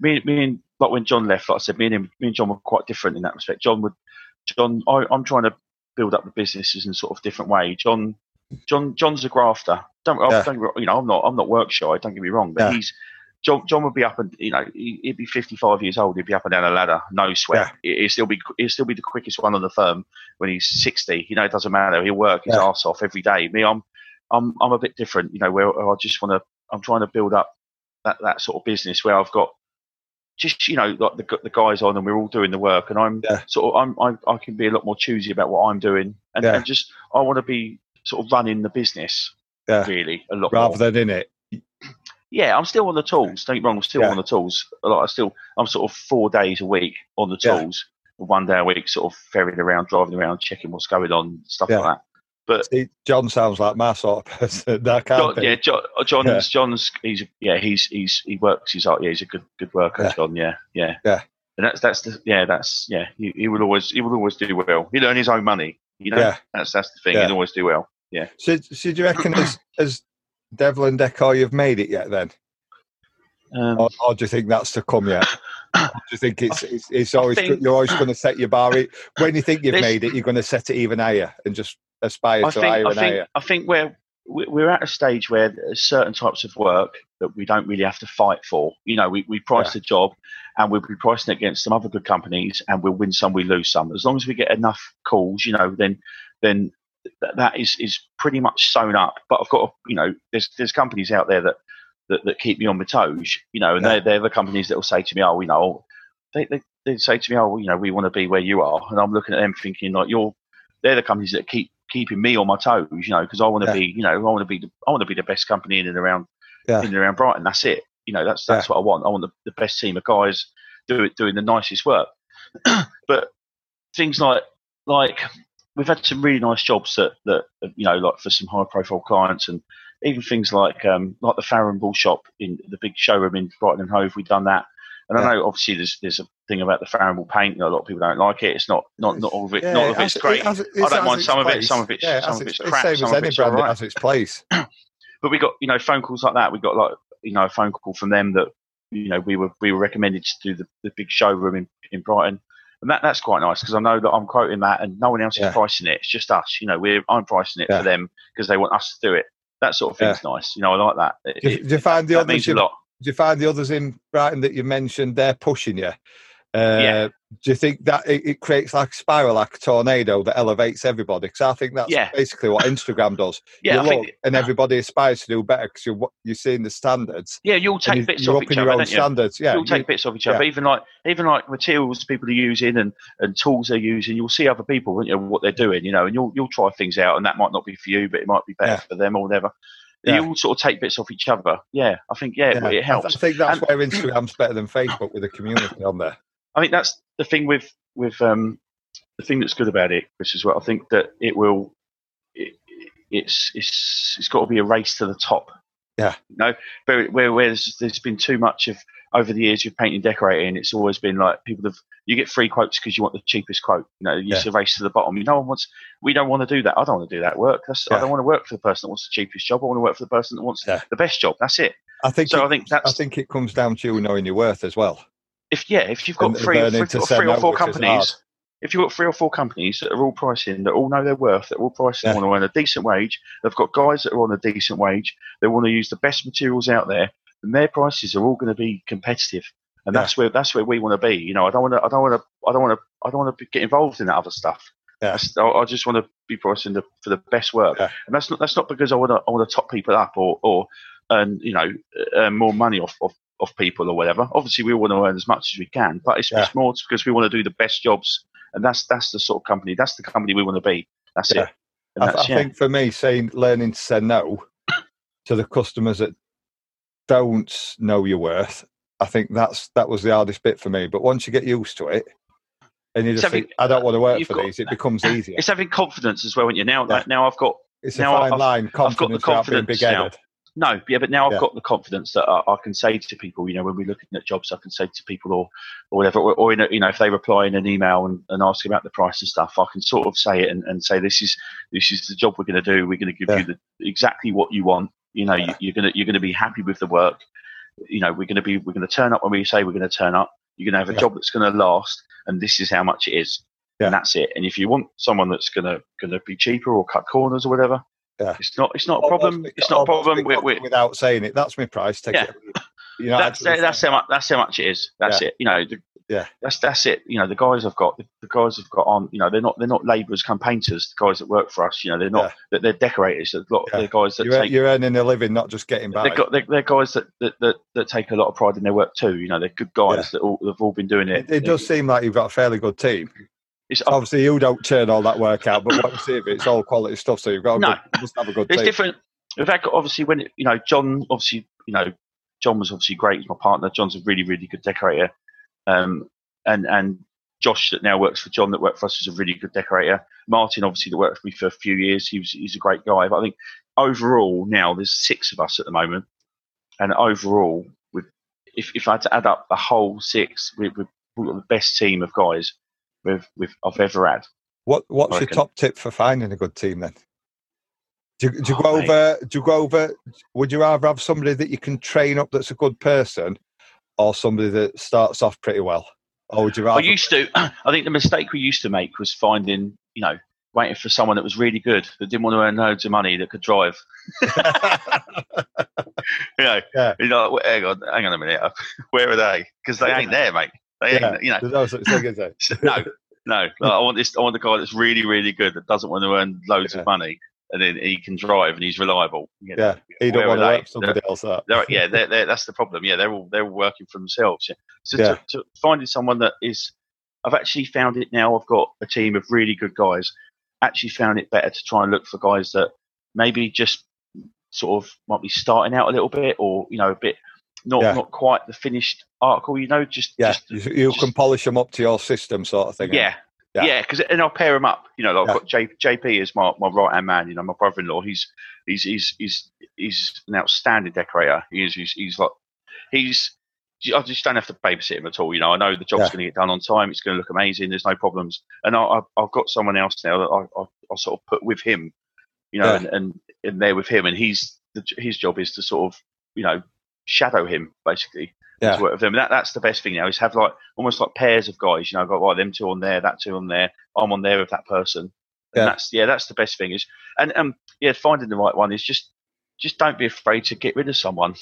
me, me and like when John left, like I said, me and him, me and John were quite different in that respect. John would, John, I, I'm trying to build up the businesses in a sort of different way. John, John, John's a grafter. Don't, oh, Yeah. don't you know? I'm not. I'm not work shy. Don't get me wrong. But Yeah. he's John. John would be up and you know he- he'd be 55 years old. He'd be up and down a ladder, no sweat. He- He'll still be. He'll still be the quickest one on the firm when he's 60. You know, it doesn't matter. He'll work his Yeah. ass off every day. Me, I'm. I'm. I'm a bit different. You know, where I just want to. I'm trying to build up that that sort of business where I've got just you know like the the guys on and we're all doing the work and I'm Yeah. sort of I'm I, I can be a lot more choosy about what I'm doing and, Yeah. and just I want to be sort of running the business Yeah. really a lot rather more. than in it. yeah, I'm still on the tools. Don't get me wrong, I'm still Yeah. on the tools. Like I still I'm sort of four days a week on the Yeah. tools, one day a week, sort of ferrying around, driving around, checking what's going on, stuff Yeah. like that. But See, John sounds like my sort of person. That can't John, be. yeah, John, uh, John's Yeah. John's he's yeah he's he's he works. He's like yeah he's a good good worker. Yeah. John, yeah, yeah, Yeah. And that's that's the yeah that's yeah he, he will always he will always do well. He'll earn his own money. You know Yeah. that's that's the thing. Yeah. He'll always do well. So, so do you reckon as, as Devlin Decor you've made it yet then? Um, Or, or do you think that's to come yet? Do you think it's it's, it's always think- you're always going to set your bar? When you think you've made it, you're going to set it even higher and just aspire I to think higher I and think higher. I think we're we- we're at a stage where there's certain types of work that we don't really have to fight for. You know, we we price the job, and we'll be pricing it against some other good companies, and we'll win some, we lose some. As long as we get enough calls, you know, then then th- that is is pretty much sewn up. But I've got you know, there's there's companies out there that that, that keep me on my toes, you know, and Yeah. they're they're the companies that will say to me, oh, you know, they they, they say to me, oh, you know, we want to be where you are, and I'm looking at them thinking like you're they're the companies that keep keeping me on my toes, you know, because I want to Yeah. be, you know, I want to be, the, I want to be the best company in and around, Yeah. in and around Brighton. That's it. You know, that's that's what I want. I want the, the best team of guys do it, doing the nicest work. but things like like we've had some really nice jobs that that you know, like for some high profile clients, and even things like um like the Farrow & Ball shop in the big showroom in Brighton and Hove. We've done that. And Yeah. I know obviously there's there's a thing about the Farrow & Ball paint. You know, a lot of people don't like it. It's not not not all of it. Yeah, not all of it it's great. it has- I don't mind some of it, some of it's- yeah, some of it's its- crap, Same some as of any it's brand, it alright. has its place. but we got you know phone calls like that. We got like you know a phone call from them that you know we were we were recommended to do the, the big showroom in, in Brighton, and that that's quite nice because I know that I'm quoting that and no one else Yeah. is pricing it. It's just us. You know, we're I'm pricing it Yeah. for them because they want us to do it. That sort of thing's nice. You know, I like that. It- Do you, do you find the that others? means a lot. do you find the others in Brighton that you mentioned? They're pushing you. Uh, Yeah. Do you think that it, it creates like a spiral, like a tornado that elevates everybody? Because I think that's Yeah. basically what Instagram does. Yeah, you think and everybody aspires to do better because you're you're seeing the standards. yeah, you'll take you- bits you're off each your other, own don't you? Yeah, you'll you- take bits of each other. Even like even like materials people are using and, and tools they're using, you'll see other people, you, what they're doing, you know, and you'll you'll try things out and that might not be for you, but it might be better Yeah. for them or whatever. Yeah. You all sort of take bits off each other. Yeah, I think yeah, yeah. it helps. I think that's And- where Instagram's better than Facebook with the community on there. I think that's the thing with with um, the thing that's good about it, Chris, as well. I think that it will. It, it's it's it's got to be a race to the top. Yeah. You know, where where there's been too much of over the years of painting and decorating, it's always been like people have you get free quotes because you want the cheapest quote. You know, you yeah. a race to the bottom. You know, one wants we don't want to do that. I don't want to do that work. That's, I don't want to work for the person that wants the cheapest job. I want to work for the person that wants Yeah. the best job. That's it. I think. So it, I think that's. I think it comes down to you knowing your worth as well. If yeah, if you've got And three, three, to or say three or four which is hard. companies, if you've got three or four companies that are all pricing, that all know their worth, that all pricing, Yeah. want to earn a decent wage, they've got guys that are on a decent wage, they want to use the best materials out there, and their prices are all going to be competitive. And Yeah. that's where that's where we want to be. You know, I don't want to, I don't want to, I don't want to, I don't want to get involved in that other stuff. Yeah. I, I just want to be pricing the, for the best work, Yeah. and that's not that's not because I want to I want to top people up or or earn you know earn more money off off of people or whatever. Obviously, we want to earn as much as we can, but it's, Yeah. it's more because we want to do the best jobs, and that's that's the sort of company. That's the company we want to be. That's Yeah. it. I, that's, I yeah. think for me, saying learning to say no to the customers that don't know your worth, I think that's that was the hardest bit for me. But once you get used to it, and you just think, I don't want to work for got- these, it becomes easier. it's having confidence as well. When you now, like, now I've got It's a now fine I've- line, got the confidence without being confidence big now. No, yeah, but now I've got the confidence that I, I can say to people, you know, when we're looking at jobs, I can say to people or, or whatever, or, or in a, you know, if they reply in an email and, and ask about the price and stuff, I can sort of say it and, and say this is this is the job we're going to do. We're going to give Yeah. you the, exactly what you want. You know, Yeah. you, you're going to you're to be happy with the work. You know, we're going to be we're going to turn up when we say we're going to turn up. You're going to have a job that's going to last, and this is how much it is. And that's it. And if you want someone that's going to be cheaper or cut corners or whatever, Yeah. it's not it's not a problem. It's not a problem. we're, confident without saying it. That's my price. Take Yeah. it. You know, that's actually that's how much that's how much it is. That's it. You know, the, Yeah. That's that's it. You know, the guys I've got, the, the guys I've got on. You know, they're not they're not labourers, come painters. The guys that work for us. You know, they're not. They're, they're decorators. They're, lot, Yeah. they're guys that you're, take. you're earning a living, not just getting by. They've got they're, they're guys that, that, that, that take a lot of pride in their work too. You know, they're good guys that all, they've all been doing it. it, it does seem like you've got a fairly good team. It's, Obviously, you don't turn all that work out, but what you see of it, it's all quality stuff. So you've got No. good, must have a good it's team. different. In fact, obviously, when you know John, obviously, you know John was obviously great. He's my partner. John's a really, really good decorator. Um, and and Josh that now works for John that worked for us is a really good decorator. Martin, obviously, that worked for me for a few years. He was he's a great guy. But I think overall now there's six of us at the moment, and overall, with if if I had to add up the whole six, we, we've got the best team of guys we've, we've I've ever had. What What's your top tip for finding a good team then? Do, you- do you Oh, go mate. over? Do you go over? Would you rather have somebody that you can train up that's a good person, or somebody that starts off pretty well? Or would you rather? I used to. I think the mistake we used to make was finding, you know, waiting for someone that was really good that didn't want to earn loads of money that could drive. You know, Yeah. you know, hang on, hang on a minute, where are they? Because they ain't there, mate. They Yeah. you know. No such thing as no, I want this. I want the guy that's really, really good that doesn't want to earn loads Yeah. of money, and then he can drive and he's reliable. You know, Yeah, he don't want to are they? work for somebody else. That. They're, yeah, they're, they're, that's the problem. Yeah, they're all they're all working for themselves. Yeah. So Yeah. To, to finding someone that is, I've actually found it now. I've got a team of really good guys. Actually, found it better to try and look for guys that maybe just sort of might be starting out a little bit, or you know, a bit not Yeah. not quite the finished article. You know, just Yeah, just, you, you just- can polish them up to your system, sort of thing. yeah. Yeah. Yeah, because and I'll pair them up. You know, like Yeah. I've got J, JP is my, my right hand man. You know, my brother in law. He's he's he's he's he's an outstanding decorator. He is. He's, he's like he's. I just don't have to babysit him at all. You know, I know the job's Yeah. going to get done on time. It's going to look amazing. There's no problems. And I, I've got someone else now that I, I, I sort of put with him. You know, Yeah. and, and and there with him, and he's the, his job is to sort of you know shadow him basically Yeah. work with them. And that, that's the best thing now is have like almost like pairs of guys. You know, I've got right, them two on there, that two on there. I'm on there with that person. And Yeah. that's yeah, that's the best thing is and um yeah, finding the right one is just just don't be afraid to get rid of someone.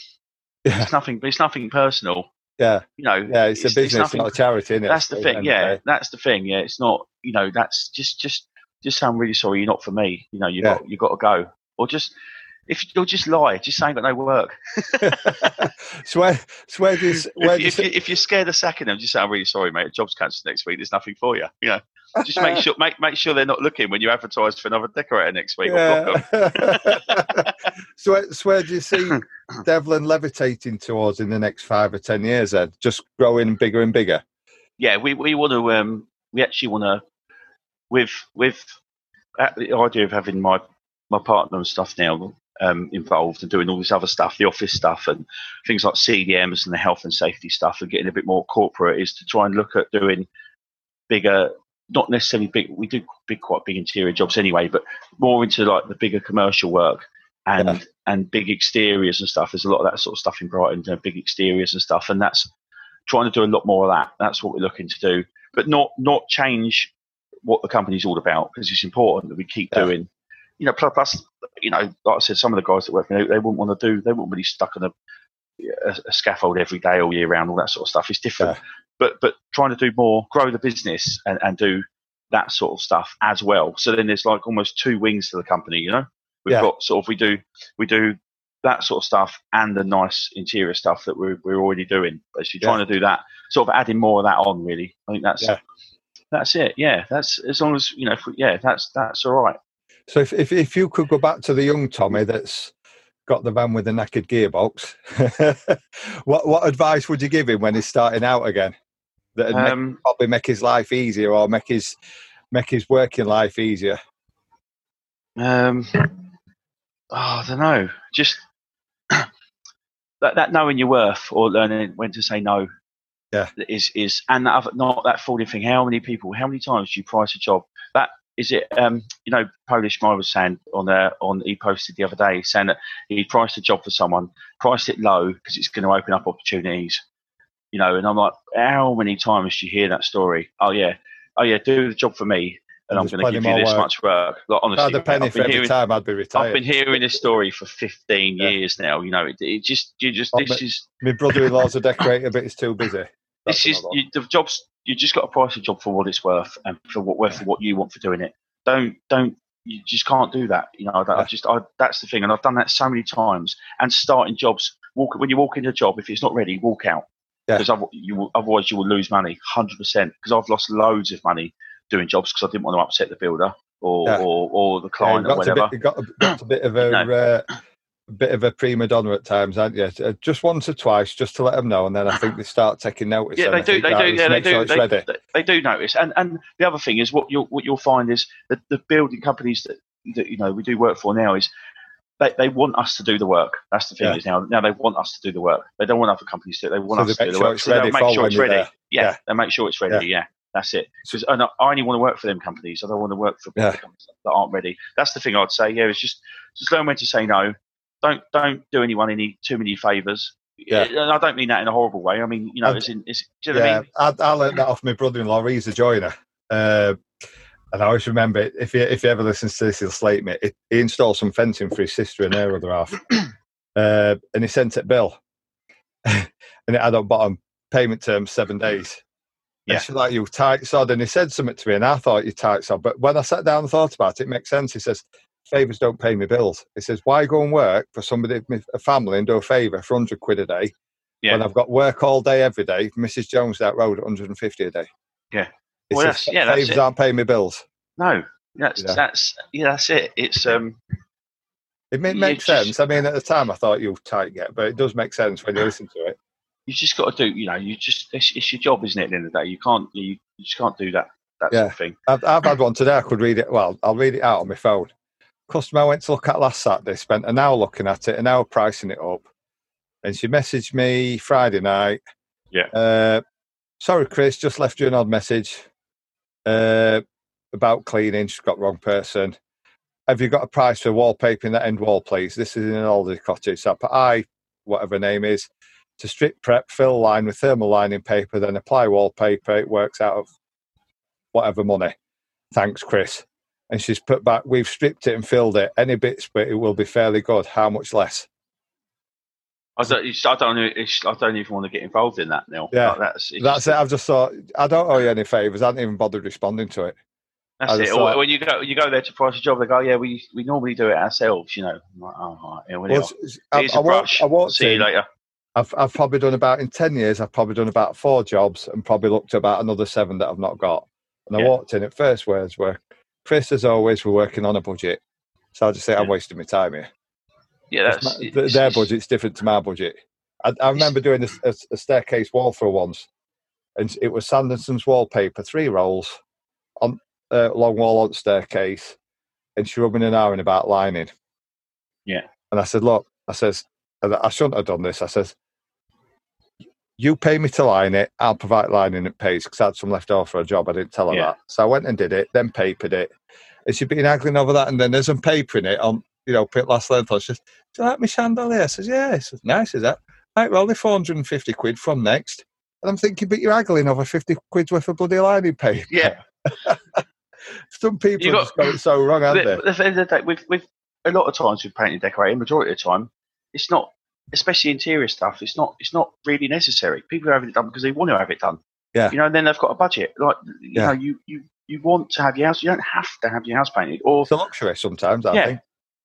yeah, It's nothing it's nothing personal. yeah, You know, yeah. It's, a business, nothing- not a charity, isn't it? that's the thing. Yeah, that's the thing. Yeah, it's not. You know, that's just just just I'm really sorry. You're not for me. You know, you Yeah. got you got to go, or just if you'll just lie, just say ain't got no work. so where, so where does where If, does if, you, if you're scared of sacking them, just say I'm really sorry, mate. Job's cancelled next week. There's nothing for you. You know, just make sure make make sure they're not looking when you advertise for another decorator next week. Or. Yeah. so, where, so where do you see Devlin levitating towards in the next five or ten years? Then just growing bigger and bigger. yeah, we we want to um we actually want to with with uh, the idea of having my my partner and stuff now um, involved and doing all this other stuff, the office stuff and things like CDMs and the health and safety stuff, and getting a bit more corporate is to try and look at doing bigger, not necessarily big. We do big, quite big interior jobs anyway, but more into like the bigger commercial work and Yeah. and big exteriors and stuff. There's a lot of that sort of stuff in Brighton, you know, big exteriors and stuff, and that's trying to do a lot more of that. That's what we're looking to do, but not not change what the company's all about because it's important that we keep Yeah. doing. You know, plus, plus, you know, like I said, some of the guys that work for me, they wouldn't want to do. They wouldn't be stuck on a, a, a scaffold every day, all year round, all that sort of stuff. It's different, Yeah. but but trying to do more, grow the business, and, and do that sort of stuff as well. So then there's like almost two wings to the company. You know, we've Yeah. got sort of we do we do that sort of stuff and the nice interior stuff that we're we're already doing. Basically, Yeah. trying to do that, sort of adding more of that on. Really, I think that's Yeah. that's it. Yeah, that's as long as you know. If we, yeah, that's that's all right. So if, if if you could go back to the young Tommy that's got the van with the naked gearbox, what what advice would you give him when he's starting out again? That would Um, make, probably make his life easier or make his make his working life easier. Um, oh, I don't know. Just that, that knowing your worth or learning when to say no. Yeah. Is is and that other, not that falling thing. How many people? How many times do you price a job? That is it. Um, you know, Polish Mike was saying on there on he posted the other day saying that he priced a job for someone, priced it low because it's going to open up opportunities. You know, and I'm like, how many times do you hear that story? Oh yeah, oh yeah, do the job for me, and I'm going to give you this work. much work. Like honestly, I'd a penny I've been every hearing, time I'd be retired. I've been hearing this story for 15 Yeah. years now. You know, it, it just, you just, Oh, this is, My brother-in-law's a decorator, but he's too busy. That's this is, you, the jobs. You just got to price a job for what it's worth and for what worth for what you want for doing it. Don't, don't. You just can't do that. You know, I, Yeah. I just, I, that's the thing, and I've done that so many times. And starting jobs, walk when you walk into a job, if it's not ready, walk out. Yeah. Because you otherwise you will lose money, hundred percent. Because I've lost loads of money doing jobs because I didn't want to upset the builder or Yeah. or, or the client you've or whatever. you've got, a, got a bit of a, No. uh, bit of a prima donna at times, aren't you? Uh, Just once or twice, just to let them know, and then I think they start taking notice. Yeah, they do. They do. Yeah, they make sure do. They, they, they do notice. And and the other thing is what you'll what you'll find is that the building companies that, that you know we do work for now is they, they want us to do the work. That's the thing Yeah. is now now they want us to do the work. They don't want other companies to. They want So us they to do the sure work. So they'll make sure it's ready. Yeah, Yeah. they make sure it's ready. Yeah. That's it. Because I, I only want to work for them companies. I don't want to work for Yeah. companies that aren't ready. That's the thing I'd say. Yeah, it's just just learn when to say no. Don't don't do anyone any too many favors. Yeah. And I don't mean that in a horrible way. I mean, you know, as in, is, do you know what I mean? I, I learned that off my brother-in-law. He's a joiner, uh, and I always remember if he if he ever listens to this, he'll slate me. He, he installed some fencing for his sister and her other half, uh, and he sent it bill, and it had on bottom payment terms seven days. Yeah. And she's like, "You tight sod," and he said something to me, and I thought you tight sod. But when I sat down and thought about it, it makes sense. He says. Favors don't pay me bills. He says, "Why go and work for somebody, a family, and do a favor for hundred quid a day Yeah. when I've got work all day every day. Mrs. Jones that road, 150 a day. Yeah. It Well, says, that's- yeah, that's favors it. aren't paying me bills. No, that's Yeah. that's yeah, that's it. It's um, It makes just- sense. I mean, at the time, I thought you were tight get, but it does make sense when you listen to it. you just got to do. You know, you just it's, it's your job, isn't it? At the end of the day, you can't you, you just can't do that that Yeah. sort of thing. I've, I've had one today. I could read it. Well, I'll read it out on my phone. Customer I went to look at last Saturday, spent an hour looking at it, an hour pricing it up, and she messaged me Friday night. Yeah. Uh, sorry, Chris, just left you an odd message uh, about cleaning. She's got wrong person. Have you got a price for wallpapering that end wall, please? This is in an older cottage. So I put I, whatever name is, to strip prep, fill line with thermal lining paper, then apply wallpaper. It works out of whatever money. Thanks, Chris. And she's put back, we've stripped it and filled it. Any bits, but it will be fairly good. How much less? I don't. I don't. I don't even want to get involved in that now. Yeah. Like, that's That's it. I've just thought, I don't owe you any favours. I haven't even bothered responding to it. That's it. Or thought- when you go you go there to price a job, they go, yeah, we we normally do it ourselves. You know, I'm like, oh, all right, yeah, well, Well, yeah. it's- I, Here's I a walked, brush. I walked See you later. I've, I've probably done about, in 10 years, I've probably done about four jobs and probably looked at about another seven that I've not got. And I Yeah. walked in, at first words were, Chris, as always, we're working on a budget. So I'll just say, I'm wasting my time here. Yeah, that's not- it's- their it's- budget's different to my budget. I, I remember doing a, a, a staircase wall for once, and it was Sanderson's wallpaper, three rolls on uh, long wall on staircase, and she rubbing an hour in about lining. Yeah. And I said, look, I says, I shouldn't have done this. I says, you pay me to line it, I'll provide lining at pace because I had some left over for a job. I didn't tell her Yeah. that. So I went and did it, then papered it. And she'd been haggling over that. And then as I'm papering it on, you know, pit last length, I says, Do you like my chandelier? I says, Yeah. Says, Nice, is that? Right, well, only 450 quid from next. And I'm thinking, But you're haggling over 50 quid's worth of bloody lining paper. Yeah. Some people You have got- just got it so wrong, haven't But they? at the end of the day, with, with a lot of times with painting and decorating, majority of the time, it's not, especially interior stuff. It's not. It's not really necessary. People are having it done because they want to have it done. Yeah. You know, and then they've got a budget. Like you Yeah. know, you you you want to have your house. You don't have to have your house painted. Or It's a luxury sometimes, I Yeah. think.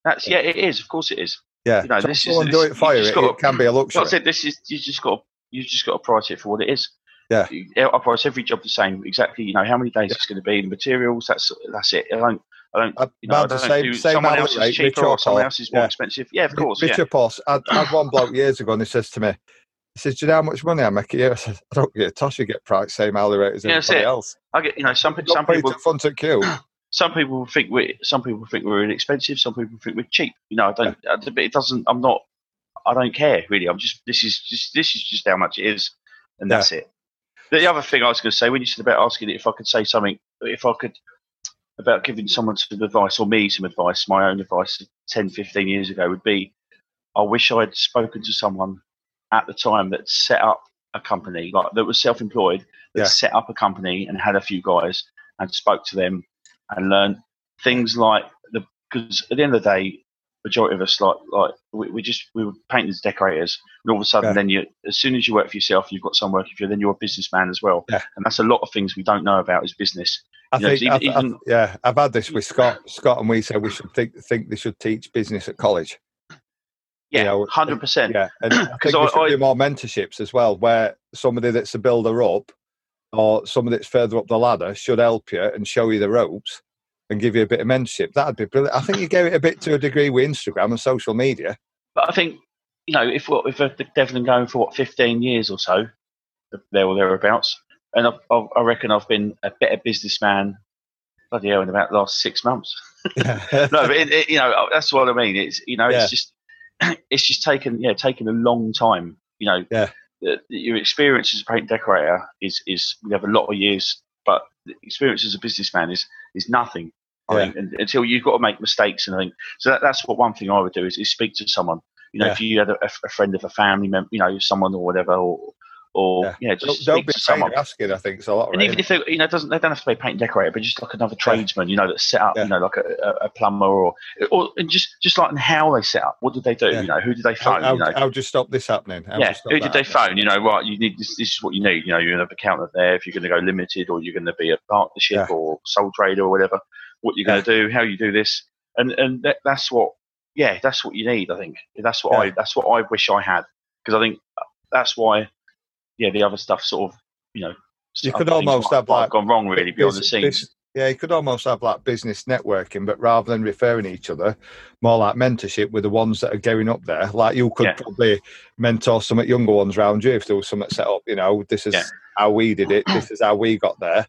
that's yeah, it is. Of course, it is. Yeah. You know, So this is- this- do it for you it, gotta- it can be a Like I luxury. said, this is you just got you just got to price it for what it is. Yeah. I price every job the same. Exactly. You know how many days it's going to be. The materials. That's that's it. I don't I don't. Uh, You know, I about don't know same- who, someone else is cheaper or someone else is more Yeah. expensive. Yeah, of course. Yeah. Richard Post, I I had one bloke years ago and he says to me, he says, Do you know how much money I make a year? I said, I don't get a toss, you get price, same hourly rate as Yeah, everybody else. I get. You know, some some people to front at queue. some people think we some people think we're inexpensive. Some people think we're cheap. You know, I don't. I, but it doesn't. I'm not. I don't care really. I'm just. This is just. This is just how much it is, and Yeah. that's it. The, the other thing I was going to say when you said about asking if I could say something, if I could about giving someone some advice or me some advice, my own advice 10, 15 years ago would be, I wish I'd spoken to someone at the time that set up a company like that was self-employed that Yeah. set up a company and had a few guys and spoke to them and learned things like the because at the end of the day majority of us like like we, we just we were painters decorators and all of a sudden Yeah. then you as soon as you work for yourself you've got some work. If you then you're a businessman as well Yeah. and that's a lot of things we don't know about as business I You know, think, even- I, I- even- yeah, I've had this with Scott. Scott and we said we should think think they should teach business at college. yeah know, 100% Yeah, and I think 'Cause we I- should I- do more mentorships as well, where somebody that's a builder up or somebody that's further up the ladder should help you and show you the ropes and give you a bit of mentorship. That'd be brilliant. I think you gave it a bit to a degree with Instagram and social media. But I think, you know, if if been going for what fifteen years or so, there or thereabouts, and I've, I've, reckon I've been a better businessman, bloody hell, in about the last six months. No, but it, it, you know, that's what I mean. It's you know, Yeah. it's just it's just taken yeah, taken a long time. You know, Yeah. the, the- your experience as a paint decorator is is we have a lot of years, but the experience as a businessman is is nothing. I Yeah. think and, until you've got to make mistakes and I think so. That, that's what one thing I would do is, is speak to someone. You know, Yeah. if you had a, a friend of a family member, you know, someone or whatever, or or Yeah. yeah, just don't, don't be someone. asking. I think it's a lot. And even if they, you know, doesn't they don't have to be a paint decorator, but just like another tradesman, you know, that set up, Yeah. you know, like a, a, a plumber or, or and just just like how they set up. What did they do? Yeah. You know, who did they phone? how, you know, how you stop this happening? How yeah, who did they happening? phone? You know, right? You need this. This is what you need. You know, you're going to have an accountant there. If you're going to go limited, or you're going to be a partnership Yeah. or sole trader or whatever, what you're going to do, how you do this, and and that, that's what, yeah, that's what you need. I think that's what I that's what I wish I had because I think uh, that's why, yeah, the other stuff sort of, you know, You uh, could almost might- have, like, gone wrong really behind the scenes. yeah, you could almost have like business networking, but rather than referring each other, more like mentorship with the ones that are going up there. Like you could Yeah. probably mentor some younger ones around you if there was something set up. You know, this is Yeah. how we did it. This is how we got there.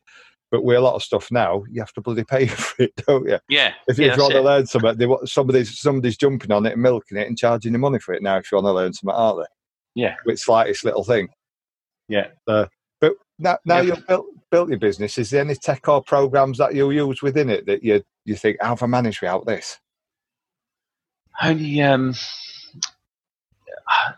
But with a lot of stuff now, you have to bloody pay for it, don't you? Yeah, If you yeah, want to learn something, they, somebody's somebody's jumping on it and milking it and charging you money for it now. If you want to learn something, aren't they? Yeah. With slightest little thing. Yeah. Uh, but now, now Yeah. you've built built your business. Is there any tech or programs that you use within it that you you think how have I managed without this? Only, um,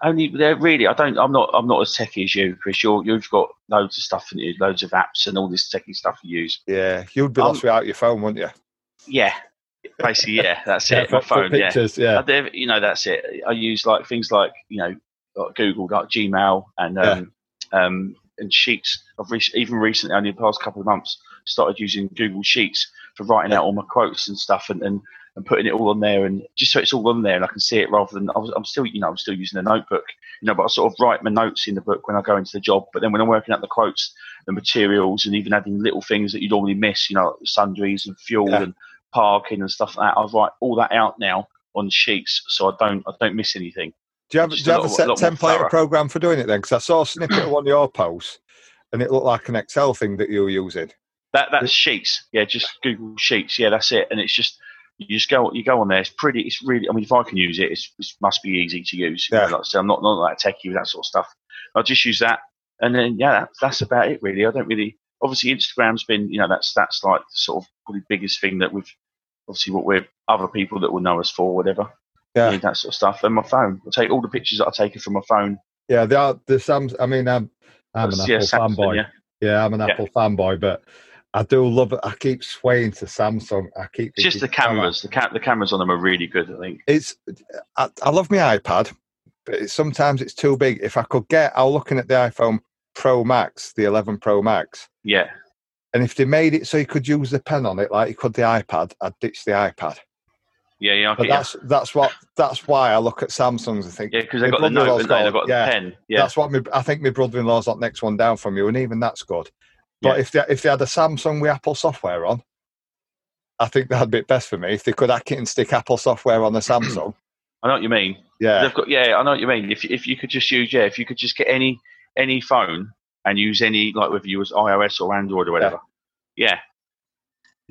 only they're really. I don't. I'm not. I'm not as techy as you, Chris. You're, you've got loads of stuff in you, loads of apps and all this techy stuff you use. Yeah, you'd be Um, lost without your phone, wouldn't you? Yeah, basically, yeah. That's Yeah, it. My phone. Yeah. pictures. Yeah, I you know, that's it. I use like things like you know, like Google, like Gmail, and Yeah. um, um, and Sheets. I've re- even recently, only the past couple of months, started using Google Sheets for writing out all my quotes and stuff, and, and, and putting it all on there, and just so it's all on there, and I can see it rather than I was, I'm still, you know, I'm still using a notebook, you know, but I sort of write my notes in the book when I go into the job. But then when I'm working out the quotes, the materials, and even adding little things that you normally miss, you know, sundries and fuel Yeah. and parking and stuff like that, I write all that out now on sheets, so I don't I don't miss anything. Do you have, do you a have a set template or program for doing it then? Because I saw a snippet of one of your posts, and it looked like an Excel thing that you were using. That that's sheets, yeah, just Google Sheets, yeah, that's it. And it's just you just go you go on there. It's pretty. It's really. I mean, if I can use it, it's, it must be easy to use. You know, Yeah. like I I'm not not like techie with that sort of stuff. I just use that, and then yeah, that, that's about it really. I don't really. Obviously, Instagram's been you know that's that's like the sort of probably biggest thing that we've obviously what we're other people that will know us for whatever. Yeah. that sort of stuff. And my phone. I take all the pictures that I take from my phone. Yeah, they are the Sam's. I mean, I'm I'm an That's- yeah, Apple Samsung, fanboy. yeah. Yeah, I'm an. Apple fanboy, but I do love it. I keep swaying to Samsung. I keep just the "Oh, cameras. The ca- the cameras on them are really good. I think. It's I, I love my iPad, but it's, sometimes it's too big. If I could get, I was looking at the iPhone Pro Max, the 11 Pro Max, Yeah, and if they made it so you could use the pen on it like you could the iPad, I'd ditch the iPad. Yeah, yeah. I But get ya. that's that's what that's why I look at Samsungs and think. Yeah, because they've got the note brother-in-law's they've got- got the pen. Yeah, That's what my, I think my brother-in-law's got next one down from you, and even that's good. But Yeah. if they if they had a Samsung with Apple software on, I think that'd be best for me if they could hack it and stick Apple software on the Samsung. I know what you mean. Yeah, They've got yeah, I know what you mean. If if you could just use yeah, if you could just get any any phone and use any like whether you was iOS or Android or whatever. Yeah.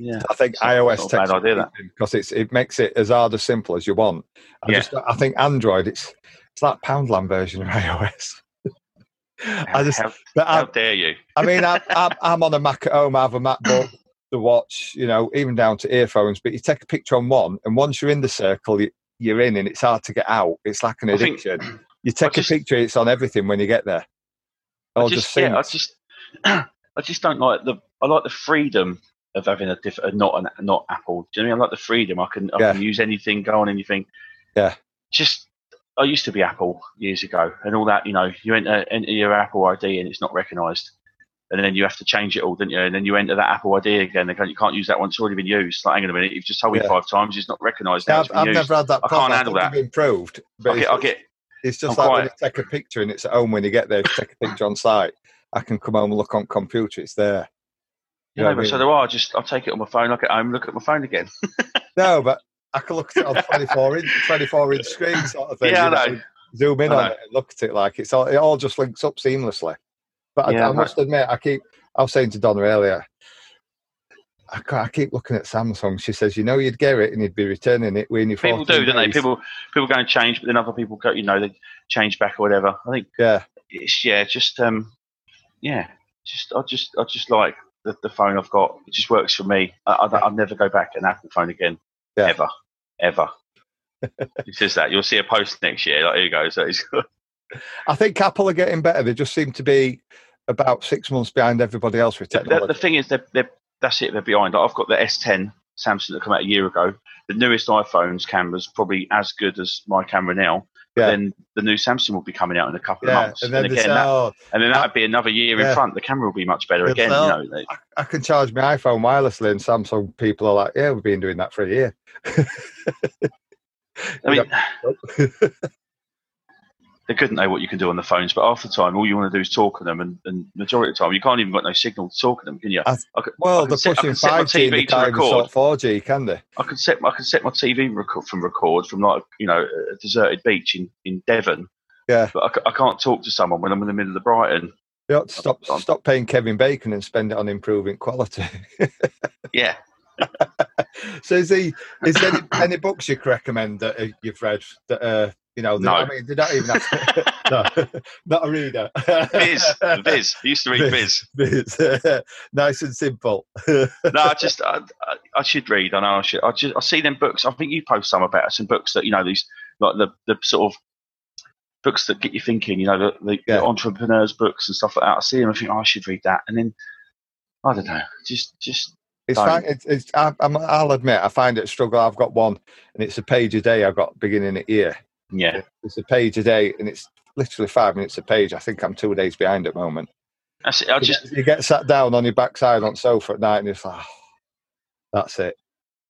Yeah. I think It's iOS it's not a bad idea, that. because it's it makes it as hard as simple as you want. I Yeah. just I think Android it's it's like Poundland version of iOS. I just how, but how I, dare you? I mean I, I'm, I'm on a Mac at home. I have a MacBook, the watch, you know, even down to earphones. But you take a picture on one, and once you're in the circle, you, you're in, and it's hard to get out. It's like an I think- addiction. you take just- a picture, it's on everything when you get there. I All just, just, yeah, I just I just don't like the I like the freedom of having a diff, a not an not Apple. Do you know what I mean? I like the freedom. I can I Yeah. can use anything, go on anything. Yeah. Just I used to be Apple years ago, and all that. You know, you enter, enter your Apple ID and it's not recognised, and then you have to change it all, don't you? And then you enter that Apple ID again. You can't use that one; it's already been used. Like, hang on a minute, you've just told me Yeah. five times, it's not recognised. Yeah, Now I've, I've never had that I can't handle that. improved, but I get, it's, I get it's just I'm like when you take a picture and it's at home when you get there. Take a picture on site, I can come home and look on computer. It's there. You know know, I so mean? do I. Just I'll take it on my phone, look at home, look at my phone again. No, but I can look at it on 24 inch, 24 inch screen sort of thing. Yeah, I know. Zoom in I on know. it and look at it like it's all, it all just links up seamlessly. But Yeah, I, must admit, I keep, I was saying to Donna earlier, I, I keep looking at Samsung. She says, you know, you'd get it and you'd be returning it when you people do, don't they? People people go and change, but then other people go, you know, they change back or whatever. I think Yeah, it's yeah, just um, yeah, just I just I just like the, the phone I've got. It just works for me. I, I, I'll never go back an Apple phone again, Yeah. ever, ever. it says that you'll see a post next year. Like here you go. So it's, I think Apple are getting better. They just seem to be about six months behind everybody else with the, the, technology. the thing is, they're, they're, that's it. They're behind. I've got the S10 Samsung that came out a year ago. The newest iPhone's camera's probably as good as my camera now. But Yeah. then the new Samsung will be coming out in a couple of months. and then they again, that, oh, and then that would be another year Yeah. in front. The camera will be much better again. You "Oh, know, I, I can charge my iPhone wirelessly, and Samsung people are like, yeah, we've been doing that for a year. I mean, Yeah. they couldn't know what you can do on the phones, but half the time, all you want to do is talk to them, and, and majority of the time, you can't even got no signal to talk to them, can you? I- I could, Well, I can they're set- pushing can 5G and they TV to record. 4G, can they? I can set I can set my TV record from record from like you know a deserted beach in, in Devon. Yeah. but I, I can't talk to someone when I'm in the middle of the Brighton. You to stop, I'm- stop paying Kevin Bacon and spend it on improving quality. Yeah, so, is, he, is there any, any books you could recommend that uh, you've read that, uh, you know, No. I mean, they don't even have to, no, not a reader. Viz, Viz. I used to read Viz. Viz. nice and simple. No, I just I, I, I should read. I know I should. I just I see them books. I think you post some about some books that you know these like the the sort of books that get you thinking. You know the, the, Yeah. the entrepreneurs books and stuff like that. I see them. I think oh, I should read that, and then I don't know. Just just It's Don't. fine. It's, it's, I, I'm, I'll admit, I find it a struggle. I've got one, and it's a page a day. I've got beginning of year. Yeah. It's a page a day, and it's literally five minutes a page. I think I'm two days behind at the moment. That's it. I You just get- you get sat down on your backside on sofa at night, and it's like, oh, that's it.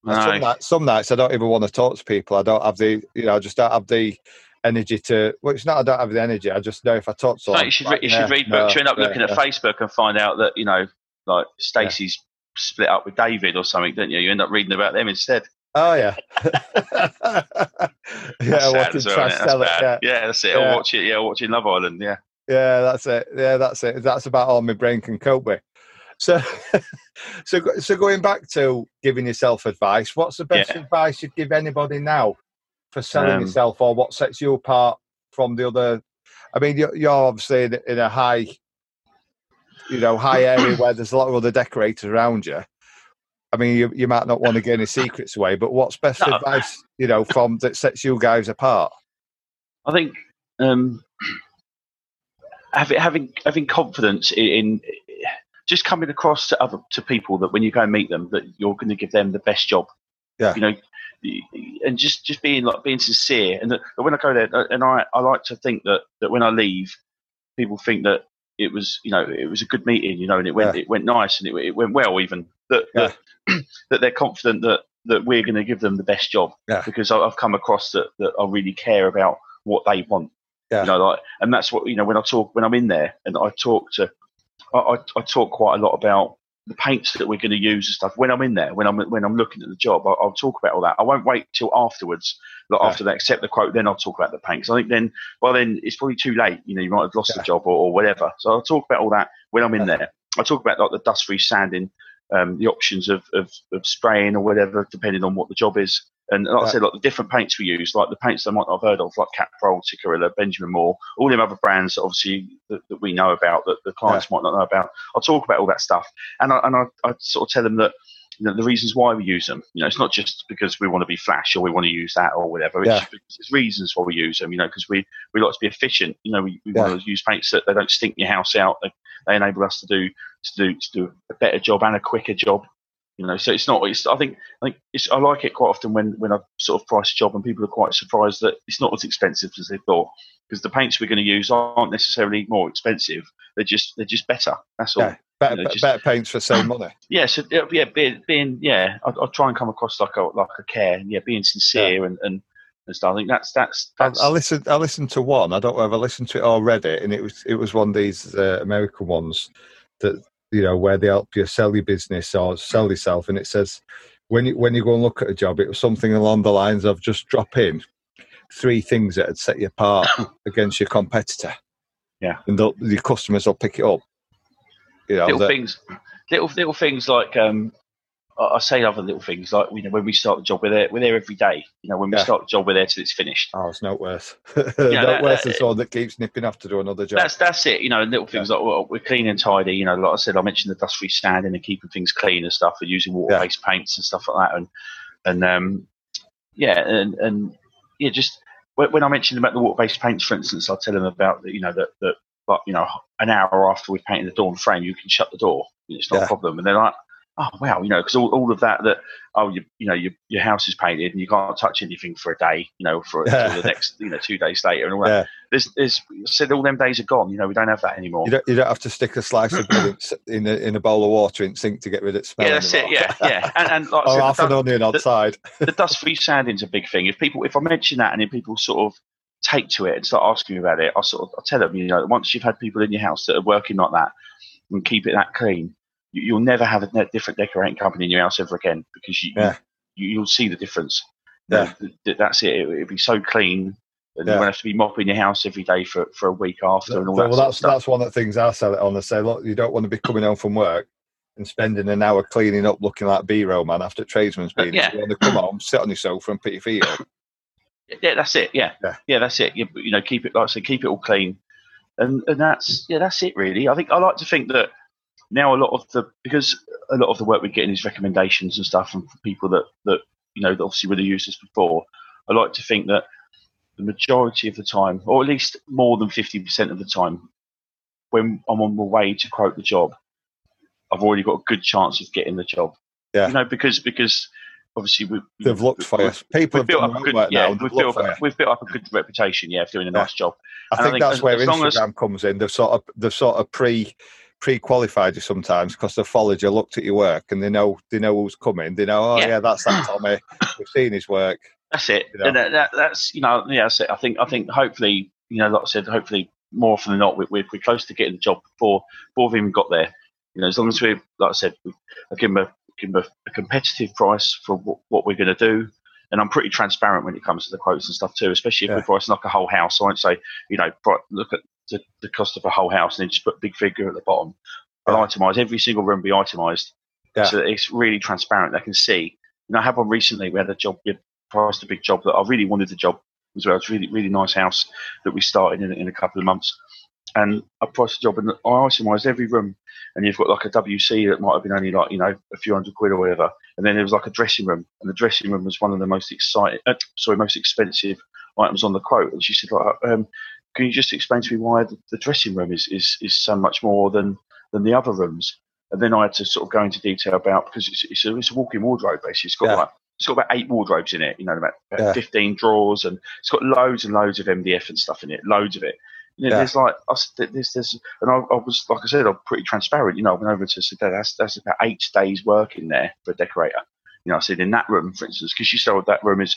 No. Some, nights, some nights I don't even want to talk to people. I don't have the, you know, I just don't have the energy to. Well, it's not I don't have the energy. I just know if I talk to No, you should like, read, you yeah, should read no, books. You end up yeah, looking at. Facebook and find out that you know like Stacey's split up with David or something, don't you? You end up reading about them instead. Oh yeah, yeah. Watching well, trash it? That's it. Yeah, Yeah, that's it. Yeah. Or watch it. Yeah, watching Love Island. Yeah. yeah, that's it. Yeah, that's it. That's about all my brain can cope with. So, so, so going back to giving yourself advice, what's the best Yeah. advice you'd give anybody now for selling Um, yourself, or what sets you apart from the other? I mean, you're, you're obviously in, in a high, you know, high area where there's a lot of other decorators around you. I mean, you, you might not want to give any secrets away, but what's best No. advice, you know, from that sets you guys apart? I think um, having having having confidence in, in just coming across to other to people that when you go and meet them that you're going to give them the best job. Yeah. You know, and just just being like being sincere. And that when I go there, uh, and I I like to think that that when I leave, people think that it was you know it was a good meeting. You know, and it went Yeah. it went nice and it, it went well even that that, that they're confident that that we're going to give them the best job Yeah. because I- I've come across that that I really care about what they want. Yeah. You know, like, and that's what you know when I talk when I'm in there and I talk to, I, I, I talk quite a lot about the paints that we're going to use and stuff when I'm in there, when I'm when I'm looking at the job, I'll, I'll talk about all that. I won't wait till afterwards, like Yeah. after they accept the quote, then I'll talk about the paints. I think then, by then it's probably too late. You know, you might have lost Yeah. the job or, or whatever. So I'll talk about all that when I'm in Yeah. there. I talk about like the dust-free sanding, um, the options of, of of spraying or whatever, depending on what the job is. And like I said, like the different paints we use, like the paints they might not have heard of, like Caparol, Tikkurila, Benjamin Moore, all them other brands, obviously that, that we know about that the clients might not know about. I'll talk about all that stuff, and I and I, I sort of tell them that you know the reasons why we use them. You know, it's not just because we want to be flash or we want to use that or whatever. It's, Yeah. it's reasons why we use them. You know, because we we like to be efficient. You know, we, we Yeah. want to use paints that they don't stink your house out. They, they enable us to do to do to do a better job and a quicker job. You know, so it's not. It's I think I think it's, I like it quite often when when I sort of price a job and people are quite surprised that it's not as expensive as they thought because the paints we're going to use aren't necessarily more expensive. They're just they're just better. That's all. Yeah. Better, You know, just- better paints for the same money. Yeah, so yeah, yeah, being, being yeah, I, I try and come across like a like a care, and yeah, being sincere and, and and stuff. I think that's that's I, that's I listened. I listened to one. I don't know if I listened to it already, and it was it was one of these uh, American ones that you know where they help you sell your business or sell yourself, and it says when you when you go and look at a job, it was something along the lines of just drop in three things that would set you apart against your competitor. Yeah. and they'll- your customers will pick it up. You know, little that- things, little little things like um, I, I say other little things like you know when we start the job, we're there, we're there every day. You know, when we Yeah. start the job, we're there till it's finished. Oh, it's not worse. that- not worse than that- someone that keeps nipping off to do another job. That's that's it. You know, little things like well, we're clean and tidy. You know, like I said, I mentioned the dust-free sanding and keeping things clean and stuff, and using water-based paints and stuff like that. And and um, yeah, and and yeah, just when, I mentioned about the water-based paints, for instance, I'll tell them about the, you know that that like you know an hour after we've painted the door and frame, you can shut the door. It's not Yeah. a problem. And they're like, oh wow, you know, because all, all of that that oh you you know your your house is painted and you can't touch anything for a day, you know, for Yeah. the next you know two days later and all that Yeah. there's, there's said all them days are gone. You know, we don't have that anymore. You don't, you don't have to stick a slice of bread in a, in a bowl of water in sink to get rid of the smell. yeah, that's it. Yeah, yeah. And, and like or said, half the, an dust, onion outside. the dust-free sanding's a big thing. If people, if I mention that, and if people sort of take to it and start asking me about it, I sort of I tell them, you know, once you've had people in your house that are working like that and keep it that clean, you, you'll never have a different decorating company in your house ever again because you, Yeah. you you'll see the difference. Yeah. Th- th- that's it. It would be so clean. And Yeah. you won't have to be mopping your house every day for, for a week after and all that well, that's that's one of the things I sell it on. I say, look, you don't want to be coming home from work and spending an hour cleaning up, looking like B-roll man after tradesman's uh, been. yeah. You want to come home, sit on your sofa, and put your feet up. Yeah, that's it. Yeah, Yeah. that's it. You, you know, keep it like I said, keep it all clean, and and that's yeah, that's it really. I think I like to think that now a lot of the because a lot of the work we're getting is recommendations and stuff from people that that you know that obviously would have used this before. I like to think that the majority of the time, or at least more than fifty percent of the time, when I'm on my way to quote the job, I've already got a good chance of getting the job. Yeah. you know, because because obviously we They've looked for us. People have built up a good yeah, now. we've built, up, we've built up a good reputation, yeah, for doing a Yeah. nice job. I and I think think that's as- where as long as- Instagram comes in. They've sort of they've sort of pre pre qualified you sometimes because they've followed you, looked at your work, and they know they know who's coming. They know, oh Yeah. yeah, that's that Tommy. We've seen his work. That's it. You know? And that, that, that's you know, yeah, that's it. I think I think hopefully, you know, like I said, hopefully more often than not, we, we're, we're close to getting the job before before we've even got there. You know, as long as we're like I said, I give them a give them a, a competitive price for what, what we're going to do. And I'm pretty transparent when it comes to the quotes and stuff too, especially if Yeah. we're pricing like a whole house. I won't say, you know, look at the, the cost of a whole house and then just put a big figure at the bottom. I'll Yeah. itemise every single room, be itemised, Yeah. so that it's really transparent. They can see. You know, I had one recently. We had a job, we priced a big job that I really wanted the job as well. It's a really, really nice house that we started in, in a couple of months. And I priced the job and I itemised every room. And you've got like a WC that might have been only like, you know, a few hundred quid or whatever. And then there was like a dressing room. And the dressing room was one of the most exciting, uh, sorry, most expensive items on the quote. And she said, like, um, can you just explain to me why the, the dressing room is, is, is so much more than, than the other rooms? And then I had to sort of go into detail about because it's, it's, a, it's a walk-in wardrobe basically. It's got Yeah. like it's got about eight wardrobes in it, you know, about, about Yeah. 15 drawers, and it's got loads and loads of MDF and stuff in it, loads of it. You know, Yeah. There's like, there's, there's, and I, I was, like I said, I'm pretty transparent. You know, I went over to said, "Dad, that's, that's about eight days' work in there for a decorator. You know, I said, in that room, for instance, because she said that room is,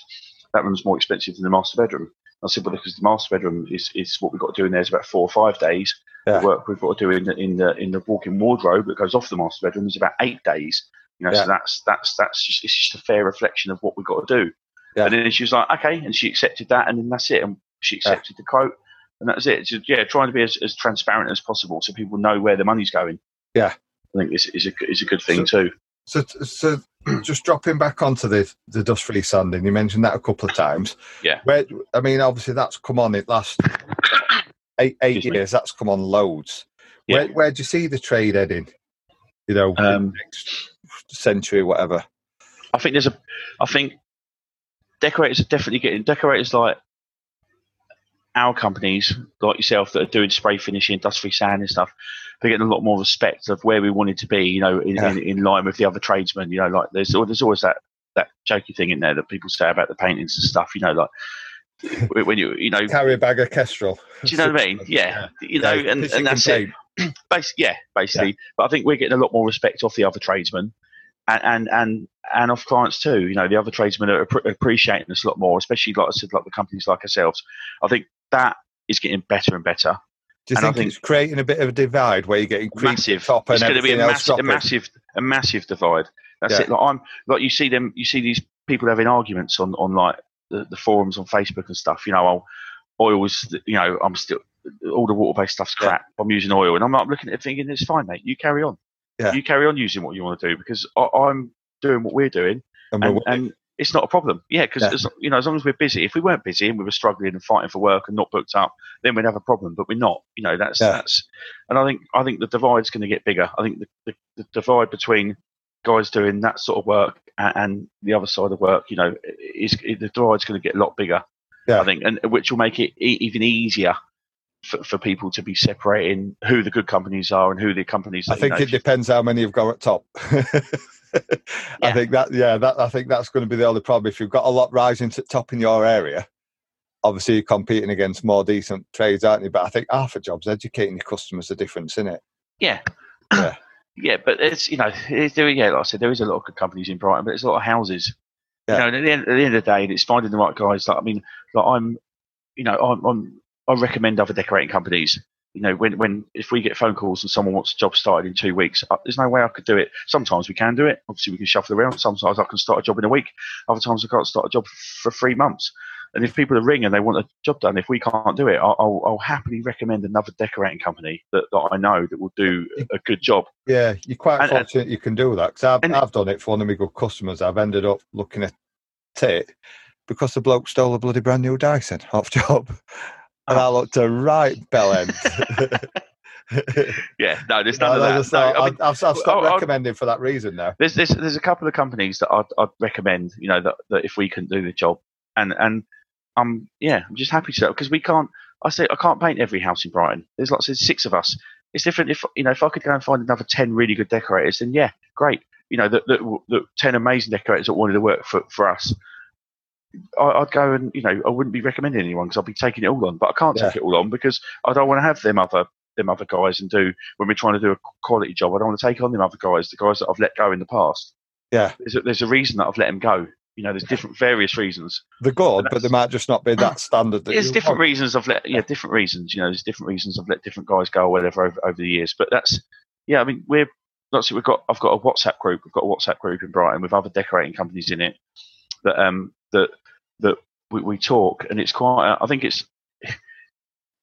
that room's more expensive than the master bedroom. I said, well, because the master bedroom is, is what we've got to do in there is about four or five days. Yeah. The work we've got to do in the in the in the walk-in wardrobe that goes off the master bedroom is about eight days. You know, Yeah. so that's that's that's just it's just a fair reflection of what we've got to do. Yeah. And then she was like, okay, and she accepted that, and then that's it. And she accepted the quote, and that's it. So, yeah, trying to be as, as transparent as possible so people know where the money's going. Yeah. I think is is a is a good thing too. So, so just dropping back onto the the dust free sanding, you mentioned that a couple of times. Yeah. Where I mean, obviously that's come on it last eight eight Excuse me. years. That's come on loads. Yeah. Where where do you see the trade heading? You know, Um, next century, whatever. I think there's a. I think decorators are definitely getting decorators like our companies, like yourself, that are doing spray finishing, dust free sand and stuff. They're getting a lot more respect of where we wanted to be. You know, in, Yeah. in, in line with the other tradesmen. You know, like there's there's always that that jokey thing in there that people say about the paintings and stuff. You know, like when you you know, Carry a bag of Kestrel. Do you know what I mean? Yeah, you know, Yeah, and, and that's it. campaign. Bas- yeah, basically. But I think we're getting a lot more respect off the other tradesmen, and and and, and off clients too. You know, the other tradesmen are appre- appreciating us a lot more, especially like I said, like the companies like ourselves. I think that is getting better and better. Do you And I think, think- it's creating a bit of a divide where you're getting massive. top and It's going to be a massive, a massive, a massive divide. That's Yeah. it. Like I'm like you see them, you see these people having arguments on on like the, the forums on Facebook and stuff. You know, oh, I'll oils. You know, I'm still all the water based stuff's Yeah. crap. I'm using oil, and I'm like looking at it thinking it's fine, mate. You carry on. Yeah. You carry on using what you want to do because I, I'm doing what we're doing, And and, we're- and it's not a problem. Yeah, because Yeah. you know, as long as we're busy. If we weren't busy and we were struggling and fighting for work and not booked up, then we'd have a problem. But we're not. You know, that's Yeah. that's. And I think I think the divide's going to get bigger. I think the, the, the divide between guys doing that sort of work and, and the other side of work, you know, is the divide's going to get a lot bigger. Yeah. I think, and which will make it e- even easier. For, for people to be separating who the good companies are and who the companies. Are. I that, you think know, it depends how many you've got at top. I Yeah. think that yeah, that I think that's going to be the only problem. If you've got a lot rising to top in your area, obviously you're competing against more decent trades, aren't you? But I think half a job's educating your customers the difference, isn't it? Yeah. Yeah. yeah, but it's you know it's, there. Yeah, like I said, there is a lot of good companies in Brighton, but there's a lot of houses. Yeah. You know, and at the, end, at the end of the day, and it's finding the right guys. Like I mean, like I'm, you know, I'm, I'm I recommend other decorating companies. You know, when when if we get phone calls and someone wants a job started in two weeks, uh, there's no way I could do it. Sometimes we can do it. Obviously, we can shuffle around. Sometimes I can start a job in a week. Other times I can't start a job for three months. And if people are ringing and they want a job done, if we can't do it, I'll, I'll, happily recommend another decorating company that, that I know that will do a good job. Yeah, you're quite And- and- fortunate you can do that because I've, and- I've done it for one of my good customers. I've ended up looking at it because the bloke stole a bloody brand new Dyson off job. And I Oh. looked a right bell end. Yeah, no, there's No, none I of that. No, I mean, I've stopped I'll- I'll- recommending for that reason now. there's, there's there's a couple of companies that I'd, I'd recommend. You know that, that if we can do the job, and and um yeah, I'm just happy to because we can't. I say I can't paint every house in Brighton. There's lots. There's six of us. It's different if you know if I could go and find another ten really good decorators, then yeah, great. You know, the, the, the ten amazing decorators that wanted to work for for us. I, I'd go and you know I wouldn't be recommending anyone because I'd be taking it all on, but I can't take it all on because I don't want to have them other them other guys and do when we're trying to do a quality job. I don't want to take on them other guys, the guys that I've let go in the past. Yeah. There's a, there's a reason that I've let them go. You know, there's different various reasons. The God, but they might just not be that standard. That There's different want. reasons I've let yeah different reasons. You know, there's different reasons I've let different guys go or whatever over, over the years. But that's yeah. I mean, we're that's we've got. I've got a WhatsApp group. We've got a WhatsApp group in Brighton with other decorating companies in it that um that that we, we talk, and it's quite. I think it's.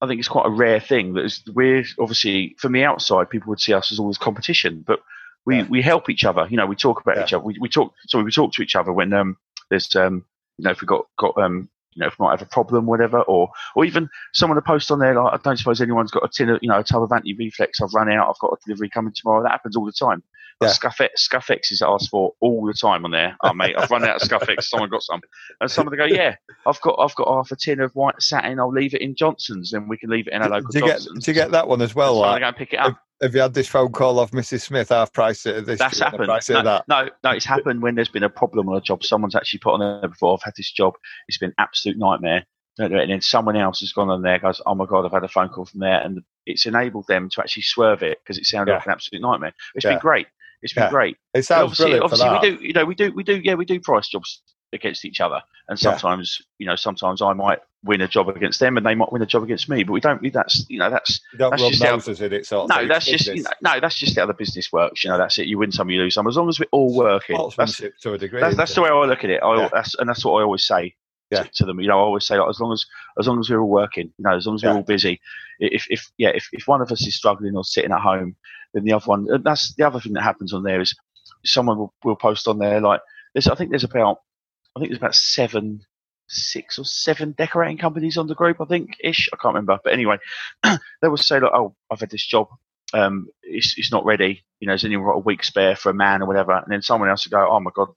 I think it's quite a rare thing that is, we're obviously from the outside people would see us as all as competition, but we, Yeah. we help each other. You know, we talk about Yeah. each other. We, we talk. Sorry, we talk to each other when um there's um you know if we got got um you know if we might have a problem whatever or or even someone to post on there like I don't suppose anyone's got a tin of you know a tub of anti reflex I've run out I've got a delivery coming tomorrow that happens all the time. Yeah. Scuff-X, Scuff-X is asked for all the time on there. Oh mate, I've run out of Scuff-X. Someone got some, and someone to go, yeah, I've got I've got half a tin of white satin. I'll leave it in Johnstone's, and we can leave it in a local Do you get do you get that one as well? Someone Like, to go and pick it up. have you had this phone call off Mrs. Smith? Half price it this. That's do you want the happened. Price No, that. no, no, it's happened when there's been a problem on a job. Someone's actually put on there before. I've had this job. It's been an absolute nightmare. Don't do it. And then someone else has gone on there, goes, "Oh my god, I've had a phone call from there," and it's enabled them to actually swerve it because it sounded Yeah. like an absolute nightmare. It's Yeah. been great. It's been Yeah. great. It sounds obviously, brilliant for obviously we do. You know, we do. We do. Yeah, we do price jobs against each other, and Yeah. sometimes you know sometimes I might win a job against them, and they might win a job against me. But we don't. That's you know that's You don't That's rub just how- in it, sort no, that's just you know, no, that's just how the business works. You know, that's it. You win some, you lose some. As long as we're all working, that's to a degree. that's, that's the way I look at it. I, Yeah. that's, and that's what I always say Yeah. to, to them. You know, I always say like, as long as as long as we're all working, you know, as long as we're all busy. If if yeah, if, if one of us is struggling or sitting at home, then the other one. and That's the other thing that happens on there is someone will, will post on there like there's. I think there's about I think there's about seven. Six or seven decorating companies on the group, I think ish. I can't remember, but anyway, they will say like, "Oh, I've had this job um, it's, it's not ready. You know, there's anyone got a week spare for a man or whatever. And then someone else will go, oh my god,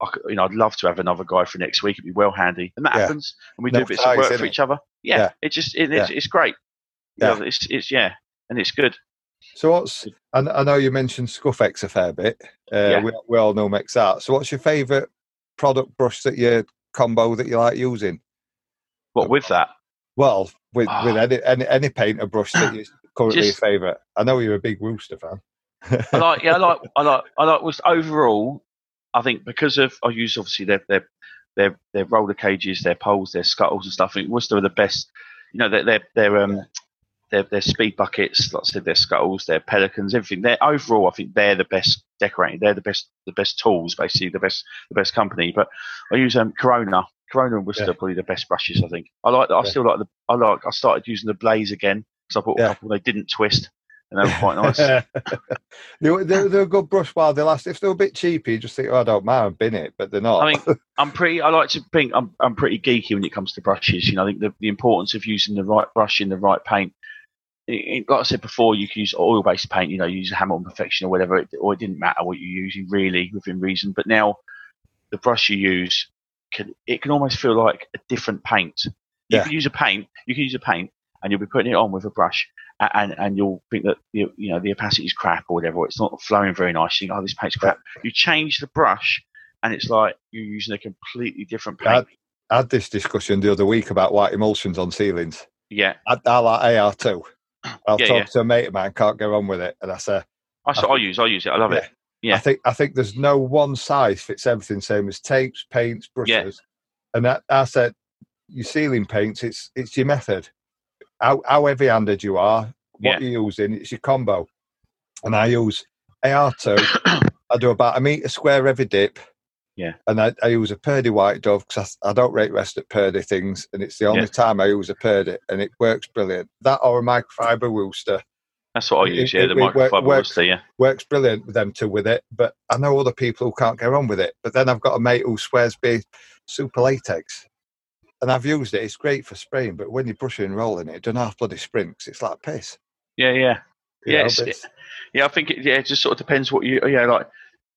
I, you know, I'd love to have another guy for next week. It'd be well handy, and that Yeah. happens. And we do bits of work for each other. Yeah, Yeah. it just it, it's, it's great. You Yeah. know, it's it's yeah, and it's good. So what's? I, I know you mentioned Scuff-X a fair bit. Uh, Yeah. we, we all know makes art. So what's your favourite product brush that you combo that you like using? What with that? Well, with Ah. with any, any any painter brush that you currently Just- your favourite. I know you're a big Wooster fan. I like yeah, I like I like I like was overall. I think because of I use obviously their their their their roller cages, their poles, their scuttles and stuff. I think Wooster are the best. You know, their their their um their their speed buckets, like I said, their scuttles, their pelicans, everything. They're overall, I think they're the best decorating. They're the best the best tools, basically the best the best company. But I use um Corona. Corona and Wooster Yeah. are probably the best brushes. I think. I like. I Yeah. still like the. I like. I started using the Blaze again because I bought a Yeah. couple. They didn't twist, and they were quite nice. they're, they're, they're a good brush while they last. If they're a bit cheapy, you just think, oh, I don't mind, bin it, but they're not. I mean, I'm pretty. I like to think I'm. I'm pretty geeky when it comes to brushes. You know, I think the, the importance of using the right brush in the right paint. It, it- like I said before, you can use oil-based paint. You know, use a Hamilton Perfection or whatever, it, or it didn't matter what you're using really within reason. But now, the brush you use can it can almost feel like a different paint. You Yeah. can use a paint. You can use a paint, and you'll be putting it on with a brush, and and you'll think that you, you know the opacity is crap or whatever. Or it's not flowing very nice. You think, oh, this paint's crap. You change the brush, and it's like you're using a completely different paint. I had this discussion the other week about white emulsions on ceilings. yeah, I, I like AR too. I'll Yeah, talk yeah. to a mate of mine, can't get on with it. And I say, I, I, I use. I use it. I love it. Yeah. I think I think there's no one size fits everything, same as tapes, paints, Yeah. brushes. And that, I said, your ceiling paints, it's it's your method. How, how heavy handed you are, what Yeah. you're using, it's your combo. And I use AR2. I do about a metre square every dip. Yeah. And I, I use a Purdy White Dove because I, I don't rate rest at Purdy things. And it's the only Yeah. time I use a Purdy and it works brilliant. That or a microfiber Wooster That's what I It- use. Yeah, the it work- microfiber works. Wooster. Yeah, works brilliant with them two with it. But I know other people who can't get on with it. But then I've got a mate who swears by super latex. And I've used it. It's great for spraying, but when you're brushing and rolling it, it doesn't have bloody sprints. It's like piss. yeah, yeah, you Yeah, know, it's- but it's- yeah. I think it, yeah, it just sort of depends what you. Yeah, like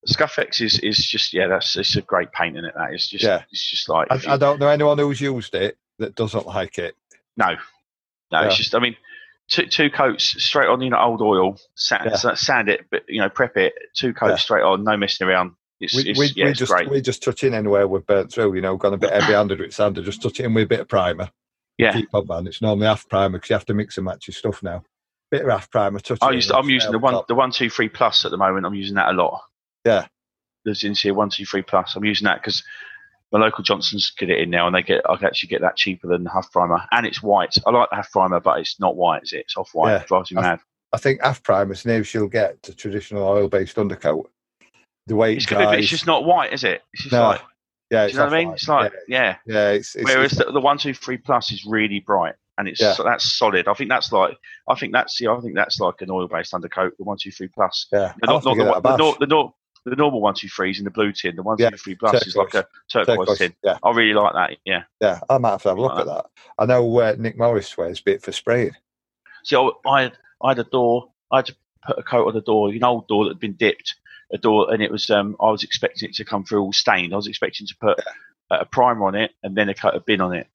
Scuff-X is is just yeah. That's it's a great paint in it. That it's just Yeah. It's just like I, I don't know anyone who's used it that doesn't like it. no, no. It's just I mean. Two, two coats straight on, you know, old oil, sand, Yeah. sand it, but you know, prep it. Two coats Yeah. straight on, no messing around. It's, We, it's we, yeah, we just great. we just touch in anywhere we've burnt through. You know, gone a bit heavy handed with sander. Just touch it in with a bit of primer. Yeah. Keep on, man. It's normally half primer because you have to mix and match your stuff now. Bit of half primer. Touch. I used, I'm using the one, top. the one two three plus at the moment. I'm using that a lot. Yeah. There's in here one two three plus. I'm using that because my local Johnstone's get it in now, and they get I can actually get that cheaper than the half primer, and it's white. I like the half primer, but it's not white, is it? It's off white. Yeah. It drives me I- mad. I think half primer is near you'll get to traditional oil based undercoat. The way it It's good, but it's just not white, is it? It's just No, like, yeah, do you know what I mean? It's like, yeah, yeah. yeah, it's, it's, Whereas it's- the, the one two three plus is really bright, and it's Yeah. so that's solid. I think that's like, I think that's yeah, I think that's like an oil based undercoat. The one two three plus. yeah, The, not, not the, one- the, nor- the, nor- the normal one two threes in the blue tin. The one Yeah, two three plus is like a turquoise, Turquoise, tin. Yeah, I really like that. Yeah. yeah, I might have to have a look Like at that. I know uh, Nick Morris swears bit for spraying. See, I, I had I had a door. I had to put a coat on the door, an old door that had been dipped, a door, and it was. Um, I was expecting it to come through all stained. I was expecting to put a, primer on it and then a coat of bin on it,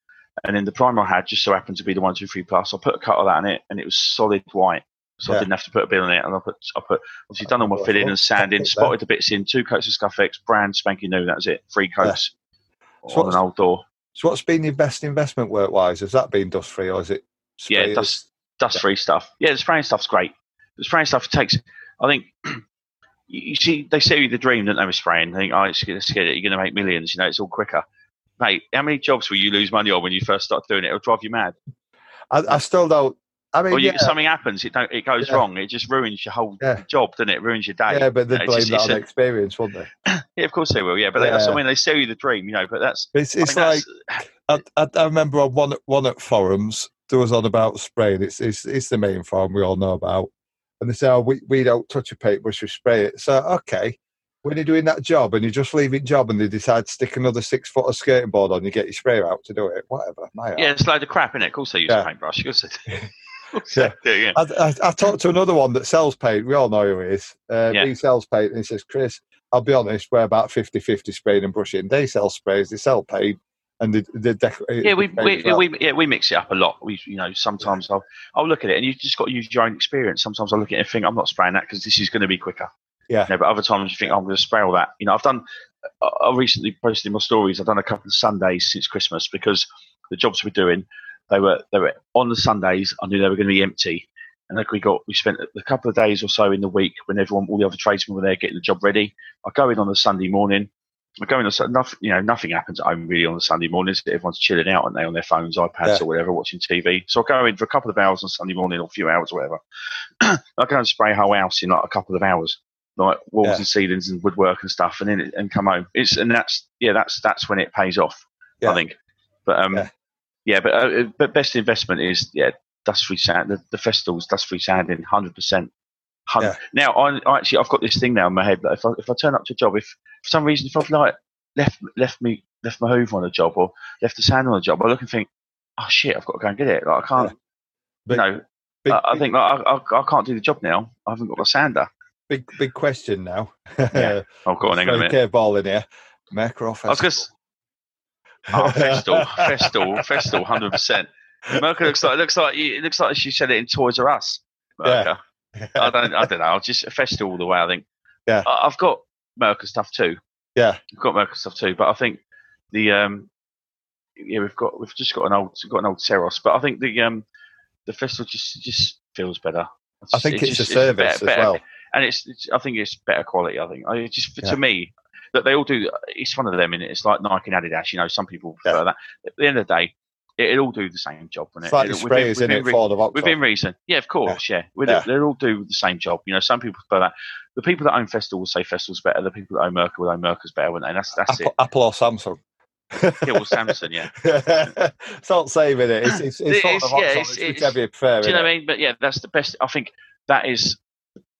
and then the primer I had just so happened to be the one two three plus. I put a coat of that on it, and it was solid white. So I didn't have to put a bin on it, and I put I put obviously done all my filling and sanding, spotted the bits in, two coats of scuff Scuff-X, brand spanking new. That was it, three coats So on an old door. So, what's been your best investment work wise? Has that been dust free or is it? Yeah, dust dust free stuff. Yeah, the spraying stuff's great. The spraying stuff takes. I think you, see, they sell you the dream, don't they, with spraying? They think, oh, it's, it's, you're going to make millions. You know, it's all quicker. Mate, how many jobs will you lose money on when you first start doing it? It'll drive you mad. I, I still don't. I mean, Or you, yeah, something happens, it don't, it goes Yeah. wrong. It just ruins your whole Yeah. job, doesn't it? It ruins your day. yeah, but they blame just- that on a- experience, won't they? Yeah, of course they will. Yeah, but that's Yeah. I mean, they sell you the dream, you know. But that's It's I it's think like that's- I, I, I remember on one one at forums there was on about spraying. It's it's it's the main forum we all know about, and they say, "Oh, we, we don't touch a paintbrush, we spray it." So okay, when you're doing that job and you're just leave it job and they decide to stick another six foot of skating board on, you get your sprayer out to do it. Whatever, my yeah, it's a load of crap, isn't it? Of course they use Yeah. a paintbrush. Of course they do. Yeah. do, yeah. I, I, I talked to another one that sells paint. We all know who he is. Uh, Yeah. He sells paint and he says, Chris, I'll be honest, we're about 50 50 spraying and brushing. They sell sprays, they sell paint, and they, they decorate. Uh, yeah, we, we, well. we yeah we mix it up a lot. We you know sometimes I'll I'll look at it and you just got to use your own experience. Sometimes I look at it and think I'm not spraying that because this is going to be quicker. Yeah. You know, but other times you think "Oh, I'm going to spray all that. You know, I've done. I I recently posted in my stories. I've done a couple of Sundays since Christmas because the jobs we're doing, they were they were on the Sundays. I knew they were going to be empty, and like we got we spent a couple of days or so in the week when everyone all the other tradesmen were there getting the job ready. I go in on a Sunday morning. I go in on Sun- nothing. You know, nothing happens at home really on the Sunday mornings. Everyone's chilling out, and they on their phones, iPads, Yeah. or whatever, watching TV. So I go in for a couple of hours on Sunday morning, or a few hours, or whatever. I go and spray a whole house in like a couple of hours, like walls Yeah. and ceilings and woodwork and stuff, and then it, and come home. It's and that's yeah, that's that's when it pays off. Yeah. I think. But um, Yeah. yeah, but uh, but best investment is yeah, dust free sand. The, the Festools, dust free sanding, hundred percent. Yeah. Now I, I actually I've got this thing now in my head that if I if I turn up to a job, if for some reason if I've like left left me left my hoover on a job or left the sand on a job, I look and think, oh shit, I've got to go and get it. Like I can't, you know, big, I, I think like, I, I I can't do the job now. I haven't got a sander. big, big question now. Yeah. Oh, go on, hang on a minute. Okay, ball in here. Make or off. I was going Oh, Festool, Festool, Festool, hundred percent. Mirka looks like looks like it looks like she said it in Toys R Us. Mirka. I don't I don't know. I'll just Festool all the way. I think. Yeah. I, I've got Mirka stuff too. Yeah. I've got Mirka stuff too, but I think the um yeah we've got we've just got an old got an old Ceros, but I think the um the Festool just just feels better. I think It it's just- a service better- as better- well. and it's, it's I think it's better quality. I think I just Yeah. to me that they all do. It's one of them, and it's like Nike and Adidas. You know, some people Yeah. prefer that. At the end of the day, it, it'll all do the same job. won't it? like the It'll- sprayers in it re- for the Vauxhall. within reason. Yeah, of course. Yeah, With Yeah. They all do the same job. You know, some people prefer that. The people that own Festool will say Festool's better. The people that own Mirka will own Mirka's better? And that's that's Apple, it. Apple or Samsung. Yeah, well, Samsung. Yeah. it's not saving it. It's, it's, it's, It of yeah, it's- It's it's- prefer. Do you know innit? what I mean? But yeah, that's the best. I think that is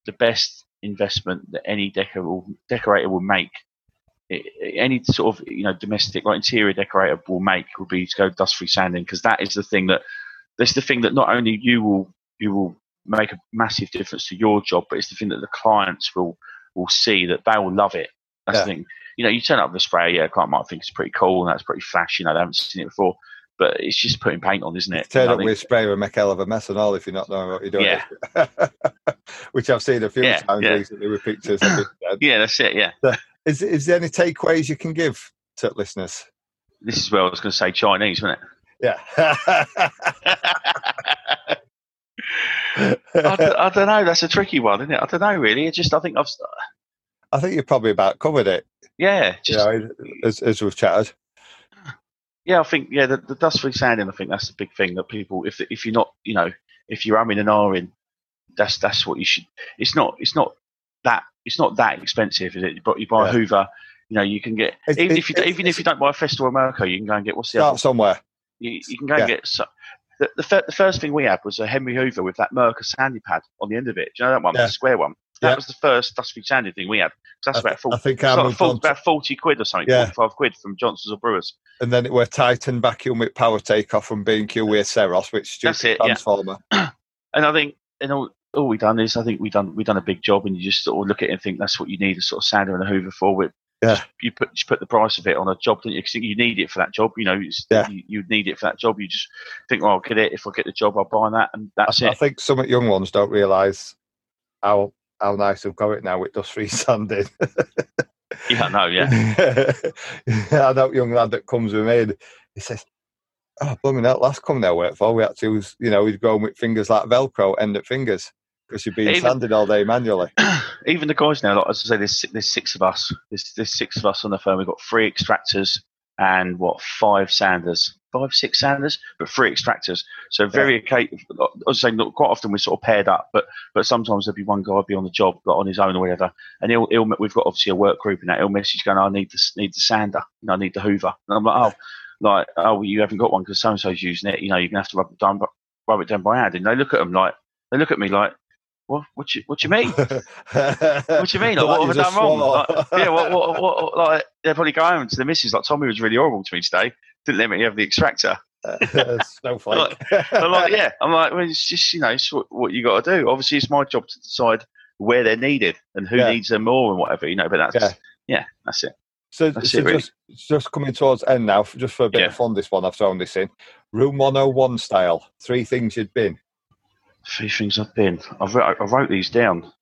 the best investment that any decor will, decorator will make. Any sort of you know domestic like interior decorator will make would be to go dust free sanding because that is the thing that that's the thing that not only you will you will make a massive difference to your job, but it's the thing that the clients will will see that they will love it. That's Yeah. the thing. You know, you turn up with a spray, yeah, a client might think it's pretty cool and that's pretty flashy You know, they haven't seen it before, but it's just putting paint on, isn't it? Turn up with a sprayer and make hell of a mess and all if you're not knowing what you're doing. Yeah. Which I've seen a few Yeah, times yeah. recently with pictures. yeah, that's it. Yeah. Is, is there any takeaways you can give to listeners? This is where I was going to say Chinese, wasn't it? Yeah. I, d- I don't know. That's a tricky one, isn't it? I don't know, really. It just, I think I've, I think you've probably about covered it, yeah, you know, as, as we've chatted. yeah, I think, yeah, the, the dust free sanding, I think that's the big thing that people, if if you're not, you know, if you're umming and ahhing, that's that's what you should. It's not, it's not that, it's not that expensive, is it? But you buy Yeah. a Hoover, you know, you can get It's- even it's- if you don't- even if you don't buy a Festool or Mirka, you can go and get what's the other Start somewhere. You, you can go and get so, the, the, fir- the first thing we had was a Henry Hoover with that Mirka sandy pad on the end of it. Do you know that one, Yeah. the square one? That Yeah. was the first dust free sandy thing we had. That's I, about th- full, I think I like moved full, on to, about forty quid or something, Yeah. forty-five quid from Johnstone's or Brewers. and then it were Titan vacuum with power takeoff from B&Q with Ceros, which That's stupid it, yeah. transformer. And I think you all, all we done is I think we done we done a big job, and you just sort of look at it and think that's what you need a sort of sander and a Hoover for. With Yeah. you put you put the price of it on a job, don't you? 'Cause you need it for that job. You know, Yeah. you, you need it for that job. You just think, well, I'll get it. If I get the job, I'll buy that, and that's I, I think some young ones don't realise how how nice we've got it now with dust free sanding. Yeah, no, yeah. I know young lad that comes with me and he says, Oh, blooming hell, last company I worked for, we had to you know, he'd go with fingers like Velcro, end at fingers. Because you've been sanding all day manually. Even the guys now, like, as I say, there's there's six of us. There's there's six of us on the firm. We've got three extractors and what five sanders, five six sanders, but three extractors. So very occasionally, I was saying, not quite often we're sort of paired up, but but sometimes there'll be one guy be on the job, like on his own or whatever, and he'll, he'll we've got obviously a work group and that he'll message going, I need the need the sander, you know, I need the Hoover, and I'm like, oh, like oh, well, you haven't got one because so and so's using it, you know, you're gonna have to rub it down, rub it down by hand, and they look at them like they look at me like, what, what you, what you mean? what you mean? Like, what have I done wrong? Like, yeah, what, what, what, like, they're probably going home to the missus, like, Tommy was really horrible to me today. Didn't let me have the extractor. Snowflake. like, I'm like, yeah. I'm like, well, it's just, you know, it's what, what you got to do. Obviously, it's my job to decide where they're needed and who yeah. needs them more and whatever, you know, but that's, yeah, yeah that's it. So, that's so it, really. just, just coming towards end now, just for a bit yeah. of fun, this one, I've thrown this in. Room 101 style, three things you'd been. Three things I've been. I've wrote, I wrote these down.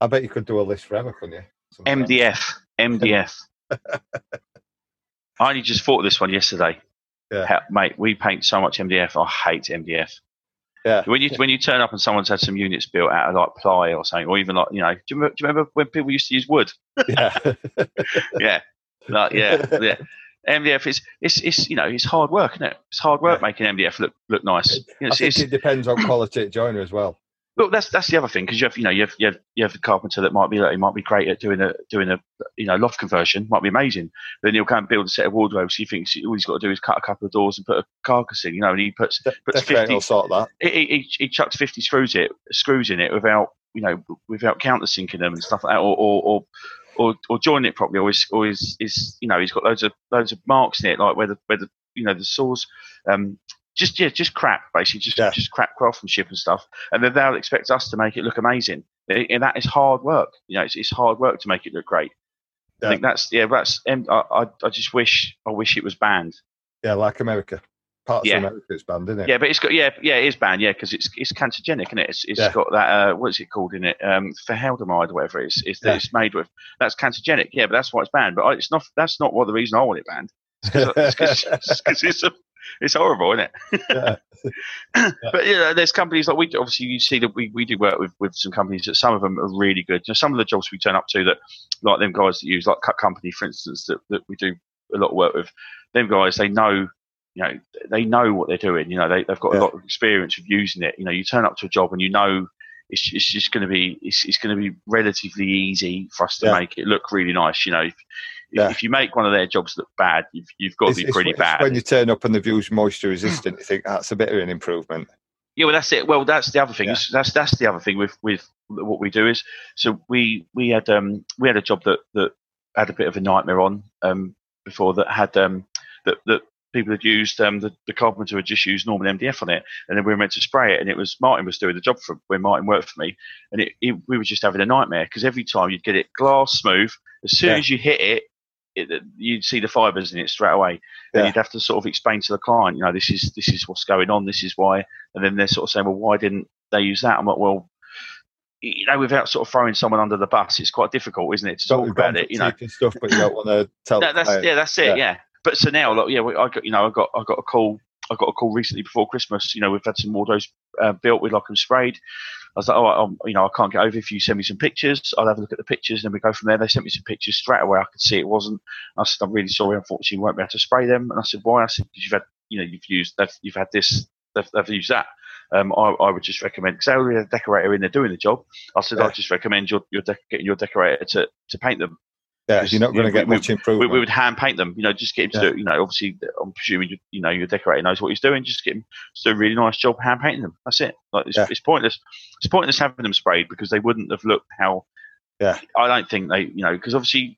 I bet you could do a list forever, couldn't you? MDF. MDF. I only just thought of this one yesterday. Yeah. How, mate, we paint so much MDF. I hate MDF. Yeah. When you when you turn up and someone's had some units built out of like ply or something, or even like you know, do you remember, do you remember when people used to use wood? Yeah. yeah. Like yeah, yeah. MDF is it's, it's you know it's hard work, isn't it? It's hard work yeah. making MDF look look nice. I think it depends on quality joiner as well. Well, that's that's the other thing because you have you know you have, you have you have the carpenter that might be like, he might be great at doing a doing a you know loft conversion might be amazing. But then he'll come and build a set of wardrobes. He thinks all he's got to do is cut a couple of doors and put a carcass in. You know, and he puts De- puts fifty. Sort that. He, he, he chucks fifty screws it screws in it without you know without countersinking them and stuff like that, or or, or or, or join it properly, or is, or is, is you know he's got loads of loads of marks in it, like where the where the you know the saws um, just yeah, just crap basically, just yeah. just crap craftsmanship and stuff. And then they'll expect us to make it look amazing, and that is hard work. You know, it's, it's hard work to make it look great. Yeah. I think that's yeah, that's. I, I, I just wish I wish it was banned. Yeah, like America. Parts yeah. of America it's banned, isn't it? Yeah, but it's got yeah, yeah, it is banned. Yeah, because it's it's cancerogenic, and it? It's, it's yeah. got that uh, what's it called in it? Um, formaldehyde or whatever it is. It's, yeah. it's made with. That's cancerogenic. Yeah, but that's why it's banned. But it's not. That's not what the reason I want it banned. It's because it's a it's horrible, isn't it? Yeah. but you know, there's companies like we obviously you see that we, we do work with, with some companies that some of them are really good. You know, some of the jobs we turn up to that like them guys that use like Cut Company, for instance, that, that we do a lot of work with. Them guys, they know you know they know what they're doing. You know they, they've got yeah. a lot of experience of using it. You know you turn up to a job and you know it's, it's just going to be it's, it's going to be relatively easy for us to yeah. make it look really nice. You know if, yeah. if you make one of their jobs look bad, you've, you've got to be pretty it's, bad. when you turn up and the view's moisture resistant, you think that's a bit of an improvement. Yeah, well, that's it. Well, that's the other thing. Yeah. That's that's the other thing with with what we do is so we we had um we had a job that that had a bit of a nightmare on um before that had um that that people had used um, the, the carpenter had just used normal MDF on it, and then we were meant to spray it, and it was Martin was doing the job for when Martin worked for me, and it, it, we were just having a nightmare because every time you'd get it glass smooth, as soon yeah. as you hit it, it, you'd see the fibers in it straight away. Yeah. And you'd have to sort of explain to the client, you know, this is this is what's going on, this is why. And then they're sort of saying, well, why didn't they use that? I'm like, well, you know, without sort of throwing someone under the bus, it's quite difficult, isn't it, to talk about it? You know, stuff, but you don't want to tell. that, that's yeah, that's it. Yeah. yeah. But so now, like, yeah, I got you know, I got I got a call. I got a call recently before Christmas. You know, we've had some wardrobes uh, built with like them sprayed. I was like, oh, I'm, you know, I can't get over if you send me some pictures. I'll have a look at the pictures and then we go from there. They sent me some pictures straight away. I could see it wasn't. I said, I'm really sorry. Unfortunately, you won't be able to spray them. And I said, why? I said, because you've had, you know, you've used, you've had this, they've, they've used that. Um, I, I, would just recommend because they already had a decorator in there doing the job. I said, yeah. I'd just recommend your, your de- getting your decorator to, to paint them. Yeah, you're not going to get we, much improvement. We, we, would hand paint them, you know, just get him to yeah. do. You know, obviously, I'm presuming you, you know your decorator knows what he's doing. Just get him to do a really nice job hand painting them. That's it. Like it's, yeah. it's pointless. It's pointless having them sprayed because they wouldn't have looked how. Yeah. I don't think they, you know, because obviously,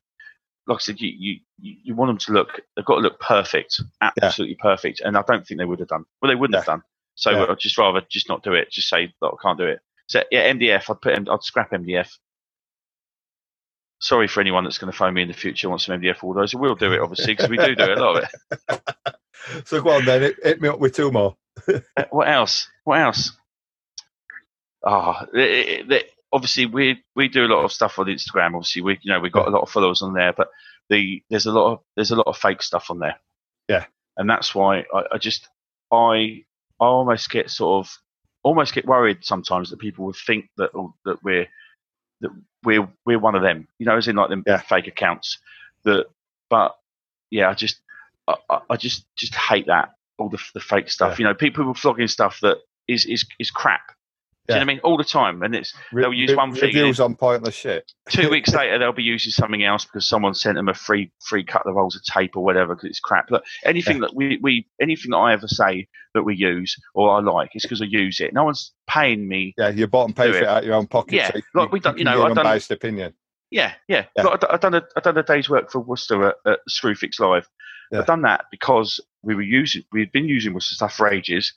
like I said, you, you you want them to look. They've got to look perfect, absolutely yeah. perfect, and I don't think they would have done. Well, they wouldn't have done. So I'd just rather just not do it. Just say that I can't do it. So yeah, MDF. I'd put. I'd scrap MDF sorry for anyone that's going to phone me in the future wants some MDF wardrobes. We'll do it, obviously, because we do do a lot of it. so go on then, hit, me up with two more. Uh, what else? What else? Ah, oh, obviously we we do a lot of stuff on Instagram. Obviously, we you know we've got a lot of followers on there, but the there's a lot of there's a lot of fake stuff on there. Yeah, and that's why I, I just I I almost get sort of almost get worried sometimes that people would think that that we're that we're we're one of them. You know, as in like them Yeah. fake accounts. That, but yeah, I just I, I- just just hate that all the the fake stuff. Yeah. You know, people were flogging stuff that is is is crap. Do you know what I mean? All the time, and it's Re- they'll use re- one thing. Reviews on pointless shit. two weeks later they'll be using something else because someone sent them a free free couple of rolls of tape or whatever because it's crap. Look, anything that we, we anything that I ever say that we use or I like is because I use it. No one's paying me. Yeah, you bought and paid for it. it out of your own pocket. Yeah, so like we done- you know, I've done- unbiased opinion. Yeah, yeah. Yeah. I've done a I've done a day's work for Wooster at, at Screwfix Live. Yeah. I've done that because we were using we've been using Wooster stuff for ages.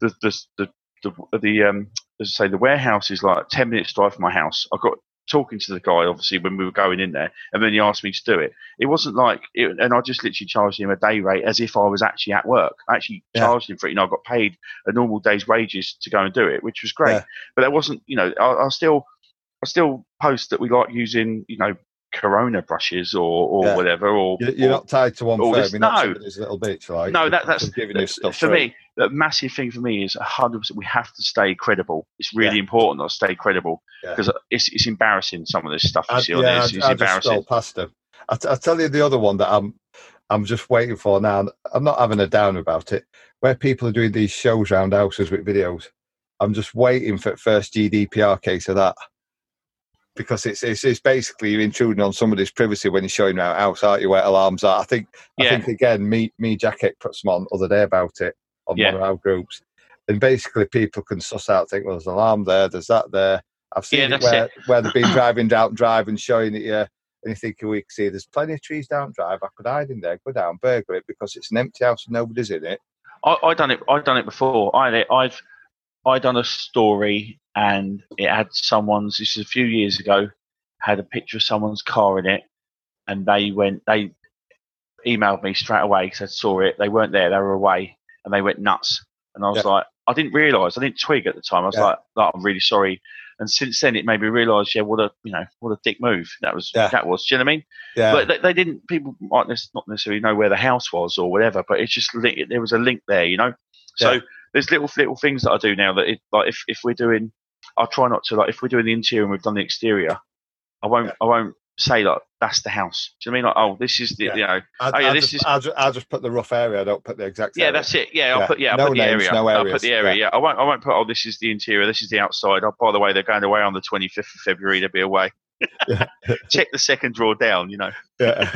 The the the the, the um as I say the warehouse is like ten minutes drive from my house. I got talking to the guy obviously when we were going in there, and then he asked me to do it. It wasn't like, it, and I just literally charged him a day rate as if I was actually at work. I actually Yeah. charged him for it. and I got paid a normal day's wages to go and do it, which was great. Yeah. But that wasn't, you know, I, I still, I still post that we like using, you know, Corona brushes or or Yeah. whatever. Or You're, you're or- not tied to one firm. this- You're not no. little bitch. Like no, that, that's giving this stuff for through. me. The massive thing for me is hundred percent. We have to stay credible. It's really Yeah. important that I stay credible Yeah. because it's it's embarrassing. Some of this stuff you I, see on yeah, this I, is I just embarrassing. past them. I, t- I tell you the other one that I'm I'm just waiting for now. I'm not having a down about it. Where people are doing these shows round houses with videos, I'm just waiting for the first GDPR case of that because it's it's, it's basically you're intruding on somebody's privacy when you're showing around house, aren't you? Where alarms are. I think I think again, me me Jacket put some on other day about it on Yeah. one of our groups, and basically people can suss out, think, well, there's an alarm there, there's that there. I've seen Yeah, it where, where they've been driving down drive and showing it you, and you think oh, we can see there's plenty of trees down drive. I could hide in there, go down, burgle it because it's an empty house and nobody's in it. I, I done it. I done it before. I it- I've I done a story and it had someone's. This is a few years ago. Had a picture of someone's car in it, and they went. They emailed me straight away because I saw it. They weren't there. They were away, and they went nuts. And I was Yeah. like, I didn't realise. I didn't twig at the time. I was Yeah. like, like, I'm really sorry. And since then, it made me realise, yeah, what a you know, what a dick move that was. Yeah. That was. Do you know what I mean? Yeah, But they, they didn't. People might not necessarily know where the house was or whatever, but it's just there was a link there, you know. So there's little little things that I do now that it, like if if we're doing, I try not to like if we're doing the interior and we've done the exterior, I won't Yeah. I won't say like that's the house. Do you know what I mean? Like oh this is the Yeah. you know I, oh, yeah, I this just, is- I, just, I just put the rough area. I don't put the exact. yeah area. that's it yeah I'll Yeah. put yeah I'll No put the area no I'll put the area Yeah. yeah. I won't I won't put oh this is the interior this is the outside. Oh by the way they're going away on the 25th of February they'll be away. Yeah. Check the second drawer down, you know. Yeah,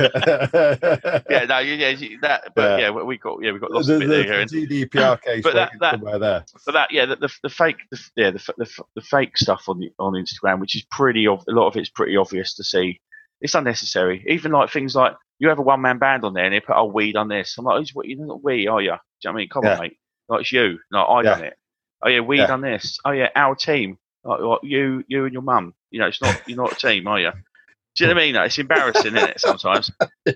Yeah, no, yeah, yeah, that, but yeah, we got yeah, we got lost the, a bit the, there. The GDPR case But that- that- somewhere there. But that, yeah, the, the, the fake, the, yeah, the, the, the fake stuff on the, on Instagram, which is pretty, ov- a lot of it's pretty obvious to see. It's unnecessary. Even like things like you have a one man band on there and they put, "Oh, we done this." I'm like, "Oh, what? You're not we, are you?" Do you know what I mean? Come Yeah. on, mate. Like it's you. Like I done it. Oh yeah, we Yeah. done this. Oh yeah, our team. Like, like you, you and your mum. You know, it's not you're not a team, are you? Do you know what I mean? Like, It's embarrassing, isn't it? Sometimes.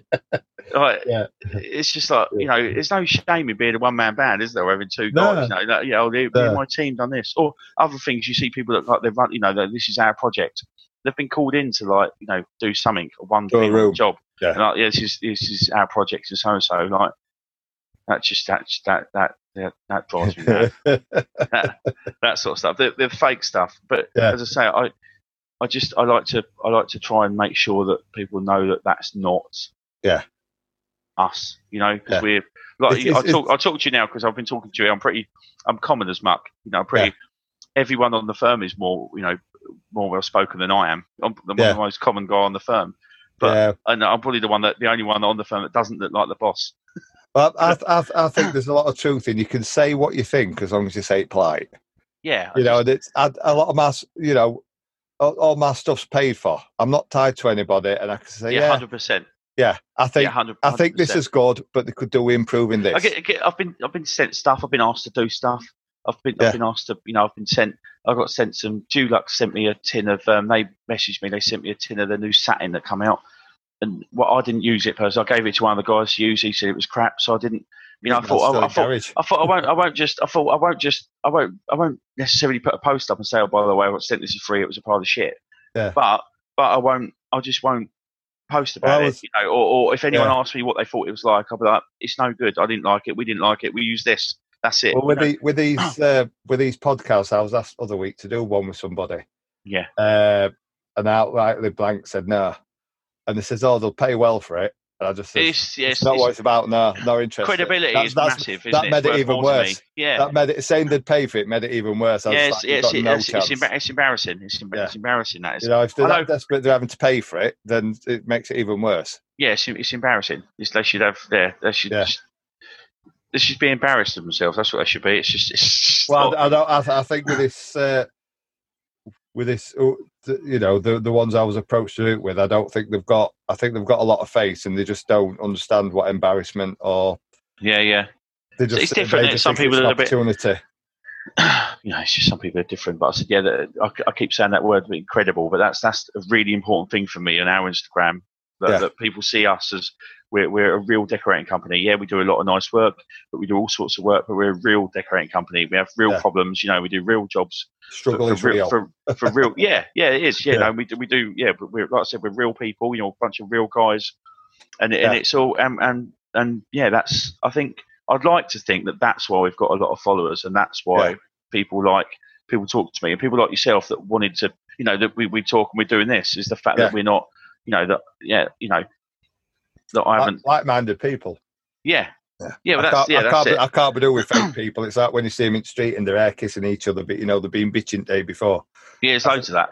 Like, Yeah. it's just like you know, there's no shame in being a one man band, is there? Or having two No. guys, you know, like, yeah, oh, they- No. my team done this, or other things. You see people that like they've run, you know, this is our project. They've been called in to like you know do something, one thing, on the job. Yeah. And like, yeah, this is this is our project and so and so. Like that's just that that that that, that drives me mad. that, that sort of stuff. The, the fake stuff. But Yeah. as I say, I I just I like to I like to try and make sure that people know that that's not Yeah. us. You know, because Yeah. we're like It's- I talk I talk to you now because I've been talking to you. I'm pretty I'm common as muck. You know, I'm pretty. Everyone on the firm is more you know more well spoken than I am. I'm the, Yeah. the most common guy on the firm. But yeah, and I'm probably the one that the only one on the firm that doesn't look like the boss. But I, I, I think there's a lot of truth in. You can say what you think as long as you say it polite. Yeah, You know, and it's I, a lot of my, you know, all, all my stuff's paid for. I'm not tied to anybody, and I can say, yeah, yeah, hundred percent. yeah. I think Yeah. I think this is good, but they could do improving this. I get, I get, I've been I've been sent stuff. I've been asked to do stuff. I've been Yeah. I've been asked to you know I've been sent. I got sent some. Dulux sent me a tin of. Um, they messaged me. They sent me a tin of the new satin that come out. And what I didn't use it personally. I gave it to one of the guys to use. He said it was crap, so I didn't. You know, I thought I, I thought. I thought I won't. I won't just. I thought I won't just. I won't. I won't necessarily put a post up and say, "Oh, by the way, I sent this for free. It was a pile of shit." Yeah. But but I won't. I just won't post about Well, I it. was- You know, or, or if anyone Yeah. asks me what they thought it was like, I'll be like, "It's no good. I didn't like it. We didn't like it. We use this." That's it. Well, with the, with these uh, with these podcasts, I was asked other week to do one with somebody, yeah, uh, and outrightly blank said no, and they says, "Oh, they'll pay well for it." And I just said, "It's, it's, not it's- what it's about. No, no interest." credibility That's- is that's- massive. That it? made It's it even more to me. worse. Yeah, That made it saying they'd pay for it made it even worse. I yeah, like, it's, "You've it's, got no it's, it's, it's embarrassing. It's, Yeah. embarrassing. That is. You know, if they're that desperate, they're having to pay for it, then it makes it even worse. Yeah, it's, it's embarrassing. It's, they should have there. They should. Yeah. Just, they should be embarrassed of themselves. That's what they should be. It's just. Well, I, I don't. I, I think with this, uh, with this, uh, you know, the the ones I was approached to do it with, I don't think they've got. I think they've got a lot of faith, and they just don't understand what embarrassment or yeah, yeah. they just. it's different, just Some people are a bit- opportunity. you know, it's just some people are different. But I said, yeah, I, I keep saying that word, incredible. But that's that's a really important thing for me on our Instagram. That, Yeah. that people see us as we're we're a real decorating company. Yeah, we do a lot of nice work, but we do all sorts of work. But we're a real decorating company. We have real Yeah. problems. You know, we do real jobs. for- for, real-. For, for real, yeah, yeah, it is. Yeah, Yeah. no, we do, we do. Yeah, but we're like I said, we're real people. You know, a bunch of real guys, and and it's all and and and yeah, that's. I think I'd like to think that that's why we've got a lot of followers, and that's why people like people talk to me, and people like yourself that wanted to, you know, that we, we talk and we're doing this is the fact Yeah. that we're not, you know, that yeah, you know, that I haven't, Like, minded people. yeah, Yeah. yeah, well, I that's can't, yeah, I, that's can't be, it. I can't be doing with fake people. It's like when you see them in the street and they're air kissing each other, but you know they've been bitching the day before. Yeah, there's loads of that.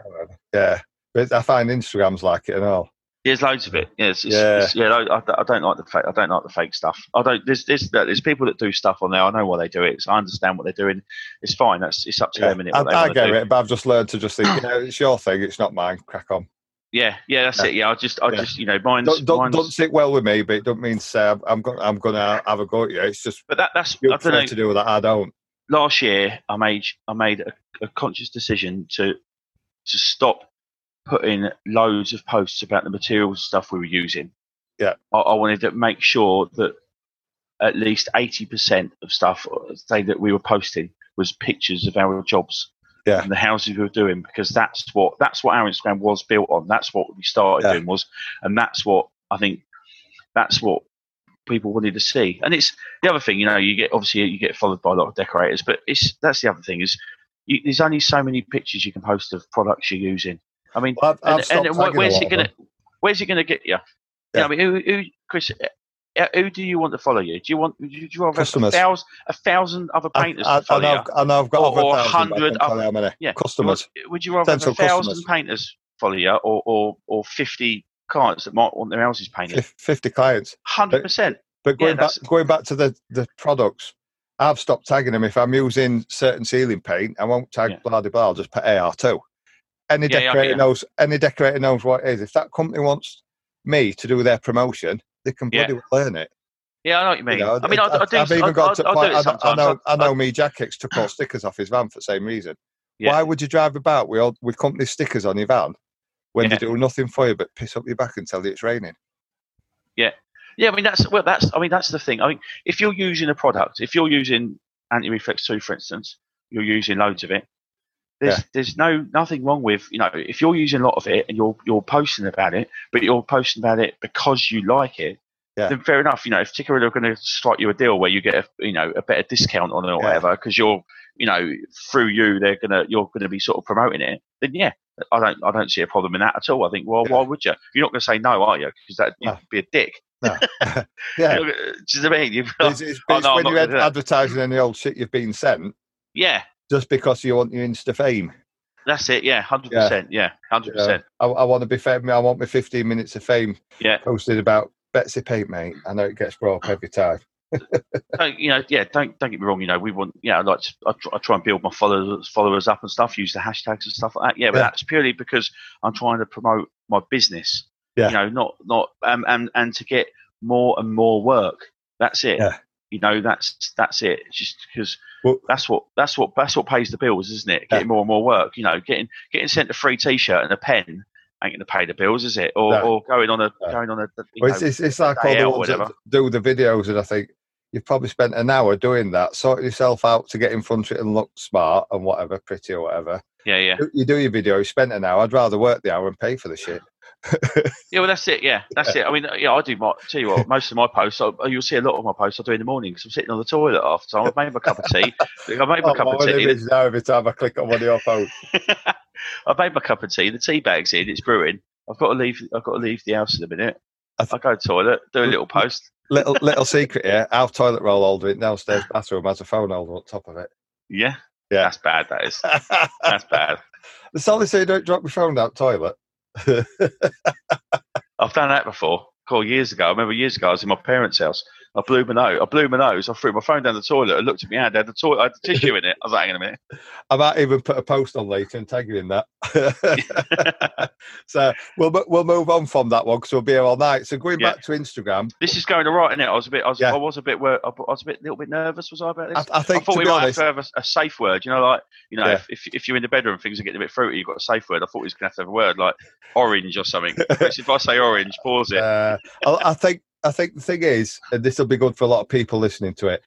Yeah, but I find Instagrams like it and all. There's loads of it. Yeah, it's, it's, Yeah. It's, yeah. I, I- don't like the fake. I don't like the fake stuff. I don't. There's there's there's people that do stuff on there. I know why they do it. So I understand what they're doing. It's fine. That's it's up to Yeah, them. Innit, I, I get do. it, but I've just learned to just think, you know, it's your thing, it's not mine. Crack on. Yeah, yeah, that's Yeah. it. Yeah, I just I Yeah. just you know mine's, Don't, don't, mine's don't sit well with me, but it don't mean say I'm, I'm going I'm going to have a go at you. It's just but that that's I don't know. to do with that. I don't. last year I made I made a, a conscious decision to to stop putting loads of posts about the materials and stuff we were using. Yeah. I, I wanted to make sure that at least eighty percent of stuff uh, say that we were posting was pictures of our jobs Yeah. and the houses we were doing because that's what that's what our Instagram was built on. That's what we started Yeah. doing was, and that's what I think that's what people wanted to see. And it's the other thing, you know, you get obviously you get followed by a lot of decorators, but it's that's the other thing is you, there's only so many pictures you can post of products you're using. I mean, I've, I've and, and wh- tagging a where's it gonna where's it gonna get you? Yeah. Yeah, I mean, who, who Chris? Uh, Who do you want to follow you? Do you want? Do you rather have a thousand, a thousand other painters I, to follow I, know, you? I've- know I've got Or- over a 100 other-. Yeah. Customers. Would, would you rather have a thousand customers. painters follow you, or, or or fifty clients that might want their houses painted? 50 clients. Hundred percent. But Yeah, going back, going back to the, the products, I've stopped tagging them. If I'm using certain ceiling paint, I won't tag Yeah. blah blah blah. I'll just put AR2. Any Yeah, yeah, decorator knows. Any decorator knows what it is. If that company wants me to do their promotion, they can Yeah. bloody well learn it. Yeah, I know what you mean. You know, I mean, I, I do. I've even I, got I, to I, point. I, know- I know. I know. I- me Jack Hicks took all stickers off his van for the same reason. Yeah. Why would you drive about with all, with company stickers on your van when Yeah. they do nothing for you but piss up your back and tell you it's raining? Yeah. Yeah, I mean that's well, that's I mean that's the thing. I mean, if you're using a product, if you're using anti-reflex two, for instance, you're using loads of it. There's Yeah. there's no nothing wrong with you know if you're using a lot of it and you're you're posting about it, but you're posting about it because you like it. Yeah. Then fair enough. You know, if Tickered are going to strike you a deal where you get a you know a better discount on it or Yeah. whatever, because you're you know through you they're gonna you're gonna be sort of promoting it. Then yeah, I don't I don't see a problem in that at all. I think well Yeah. why would you? You're not going to say no, are you? Because that you'd No. be a dick. No. yeah. Do you know what I mean? You've- It's, it's, Oh, it's no, when you're gonna do that. advertising any old shit you've been sent yeah, just because you want your Insta fame. that's it. Yeah, hundred percent. Yeah, hundred know, percent. I, I want to be fame. I want my 15 minutes of fame Yeah. posted about Betsy Paint, mate. I know it gets brought up every time. Don't, you know, yeah. Don't don't get me wrong. You know, we want. Yeah, I like. To, I, try, I try and build my followers followers up and stuff. Use the hashtags and stuff like that. Yeah, but Yeah. that's purely because I'm trying to promote my business. Yeah. You know, not not um, and and to get more and more work. That's it. Yeah. You know, that's that's it. It's just because Well- that's what that's what that's what pays the bills, isn't it? Getting more and more work. You know, getting getting sent a free T-shirt and a pen ain't going to pay the bills, is it? Or No. or going on a No. going on a. Well, know, it's, it's, it's like all the ones that do the videos, and I think you've probably spent an hour doing that, sorting yourself out to get in front of it and look smart and whatever, pretty or whatever. yeah, yeah. You do your video, you spent an hour. I'd rather work the hour and pay for the shit. Yeah, well, that's it. Yeah, that's it. I mean, yeah, I do my. Tell you what, most of my posts, I, oh, you'll see a lot of my posts I do in the morning because I'm sitting on the toilet after. So I've made my cup of tea. I made my Oh, cup of my tea. image now every time I click on one of your posts. I've made my cup of tea. The tea bag's in. It's brewing. I've got to leave. I've got to leave the house in a minute. I I th- go to the toilet, do a little post. Little little secret here. Our toilet roll holder in downstairs bathroom has a phone holder on top of it. Yeah, Yeah. That's bad. That is. That's bad. the solid say don't drop your phone out toilet. I've done that before. Cool, years ago. I remember years ago. I was in my parents' house. I blew my nose. I blew my nose. I threw my phone down the toilet. I looked at my hand. I had the toilet. I had the tissue in it. I was like, hang on a minute. I might even put a post on later and tag you in that. so we'll we'll move on from that one because we'll be here all night. So going Yeah. back to Instagram, This is going all right, isn't it? I was a bit. I was. Yeah. I was a bit. I was a bit. little bit nervous. Was I about this? I, I I thought we might honest, have to have a, a safe word. You know, like you know, Yeah. if, if if you're in the bedroom, things are getting a bit fruity. You've got a safe word. I thought we was going to have to have a word like orange or something. If I say orange, pause it. uh, I, I think I think the thing is, and this will be good for a lot of people listening to it.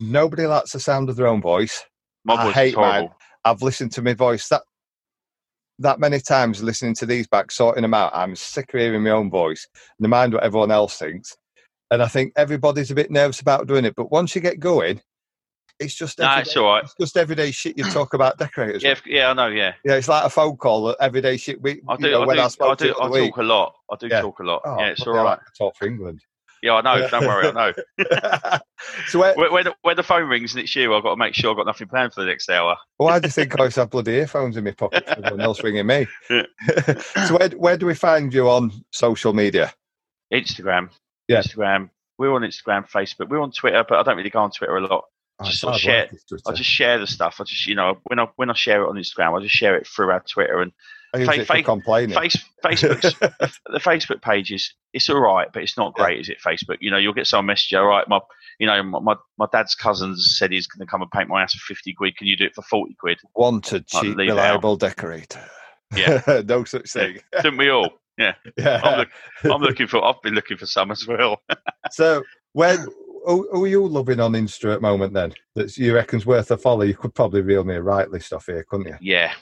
Nobody likes the sound of their own voice. My I voice hate horrible. I've listened to my voice that that many times listening to these back, sorting them out. I'm sick of hearing my own voice, no mind what everyone else thinks. And I think everybody's a bit nervous about doing it. But once you get going, it's just Nah, everyday, it's all right. it's just everyday shit you talk about decorators. Yeah, yeah, I know. Yeah, Yeah, it's like a phone call. Uh, everyday shit. We, I you do. know, I do. I I, do. you I other week. talk a lot. I do Yeah. talk a lot. Oh, yeah, it's all right. bloody hell, right. I talk for England. Yeah, I know. Don't worry. I know. so where, When, when, the, when the phone rings and it's you, I've got to make sure I've got nothing planned for the next hour. why do you think I have bloody earphones in my pocket? Everyone else ringing me. So where, where do we find you on social media? Instagram. Yeah. Instagram. We're on Instagram, Facebook. We're on Twitter, but I don't really go on Twitter a lot. Oh, Just it's sort of share-. I just share the stuff. I just, you know, when I when I share it on Instagram, I just share it through our Twitter and I fa- fa- complaining. face, Facebook's the Facebook page is it's all right, but it's not Yeah. great, is it? Facebook, you know, you'll get some message. All right, my, you know, my my, dad's cousins said he's going to come and paint my house for fifty quid. Can you do it for forty quid? Wanted, cheap, leave it out. reliable decorator. Yeah. no such thing. Didn't we all? Yeah. I'm, look, I'm looking for. I've been looking for some as well. so when who, who are you loving on Insta at the moment then? That you reckon's worth a follow? You could probably reel me a right list off here, couldn't you? Yeah,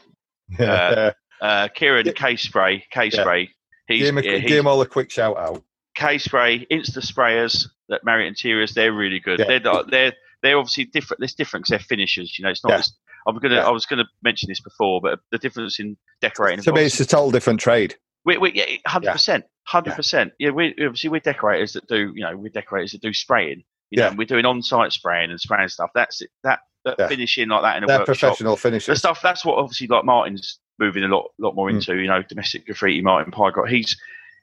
Yeah. Uh, uh, Kieran Yeah. K Spray, K Spray. He's, give, him a, yeah, give him all a quick shout out. K Spray, Insta Sprayers that Marriott Interiors. They're really good. Yeah. They're they're they're obviously different. There's different because they're finishers. You know, it's not. Just, I'm gonna. I was gonna mention this before, but the difference in decorating. To me, it's a total different trade. we, we, yeah, hundred percent, hundred percent. Yeah, we obviously we're decorators that do. You know, we're decorators that do spraying. You Yeah. know, we're doing on-site spraying and spraying stuff. That's it. That, that Yeah. finishing like that in a They're workshop. professional The stuff that's what obviously like Martin's moving a lot, lot more Mm. into. You know, domestic graffiti. Martin Pygott. He's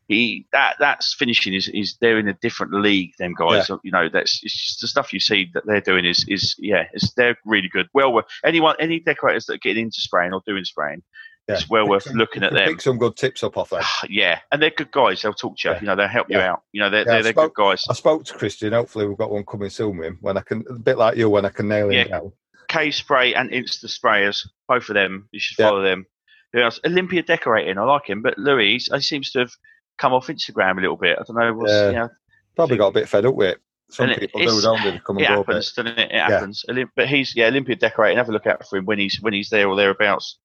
he that that's finishing is is they're in a different league. Them guys. You know, that's it's just the stuff you see that they're doing is is yeah, it's they're really good. Well worth anyone any decorators that are getting into spraying or doing spraying. Yeah. It's well Pick worth some- looking at can them. Pick some good tips up off them. yeah, and they're good guys. They'll talk to you. Yeah. You know, they'll help you out. You know, they're, Yeah, they're, they're spoke- good guys. I spoke to Christian. Hopefully, we've got one coming soon with him. When I can, a bit like you, when I can nail him Yeah. down. K Spray and Insta Sprayers, both of them. You should Yeah. follow them. Who else? Olympia Decorating. I like him, but Louis, he seems to have come off Instagram a little bit. I don't know. What's, Yeah. you know, Probably got a bit fed up with it. Some And people do, don't they? Come and it go happens, doesn't it? It happens. Olymp- But he's yeah, Olympia Decorating. Have a look out for him when he's when he's there or thereabouts.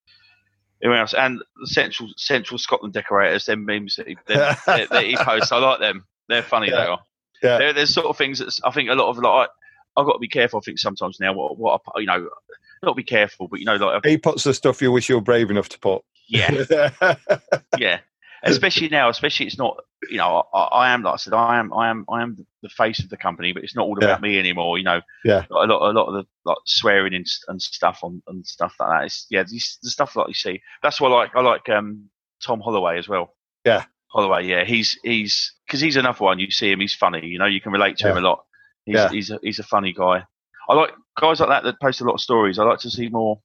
Who else? And the Central Central Scotland Decorators. Them memes that he, them, that, that he posts. I like them. They're funny. Yeah. They are. Yeah. There, there's sort of things that I think a lot of like I've got to be careful. I think sometimes now what what I, you know, not be careful, but you know like He puts the stuff you wish you were brave enough to put. yeah yeah. Especially now, especially it's not you know I, I am like I said I am I am I am the face of the company, but it's not all Yeah. about me anymore. You know, Yeah. a lot a lot of the like swearing and, and stuff on and stuff like that. It's, yeah, these, the stuff like you see. That's why I like. I like um, Tom Holloway as well. Yeah. Holloway. Yeah, he's he's because he's another one. You see him, he's funny. You know, you can relate to him a lot. He's Yeah. he's a, he's a funny guy. I like guys like that that post a lot of stories. I like to see more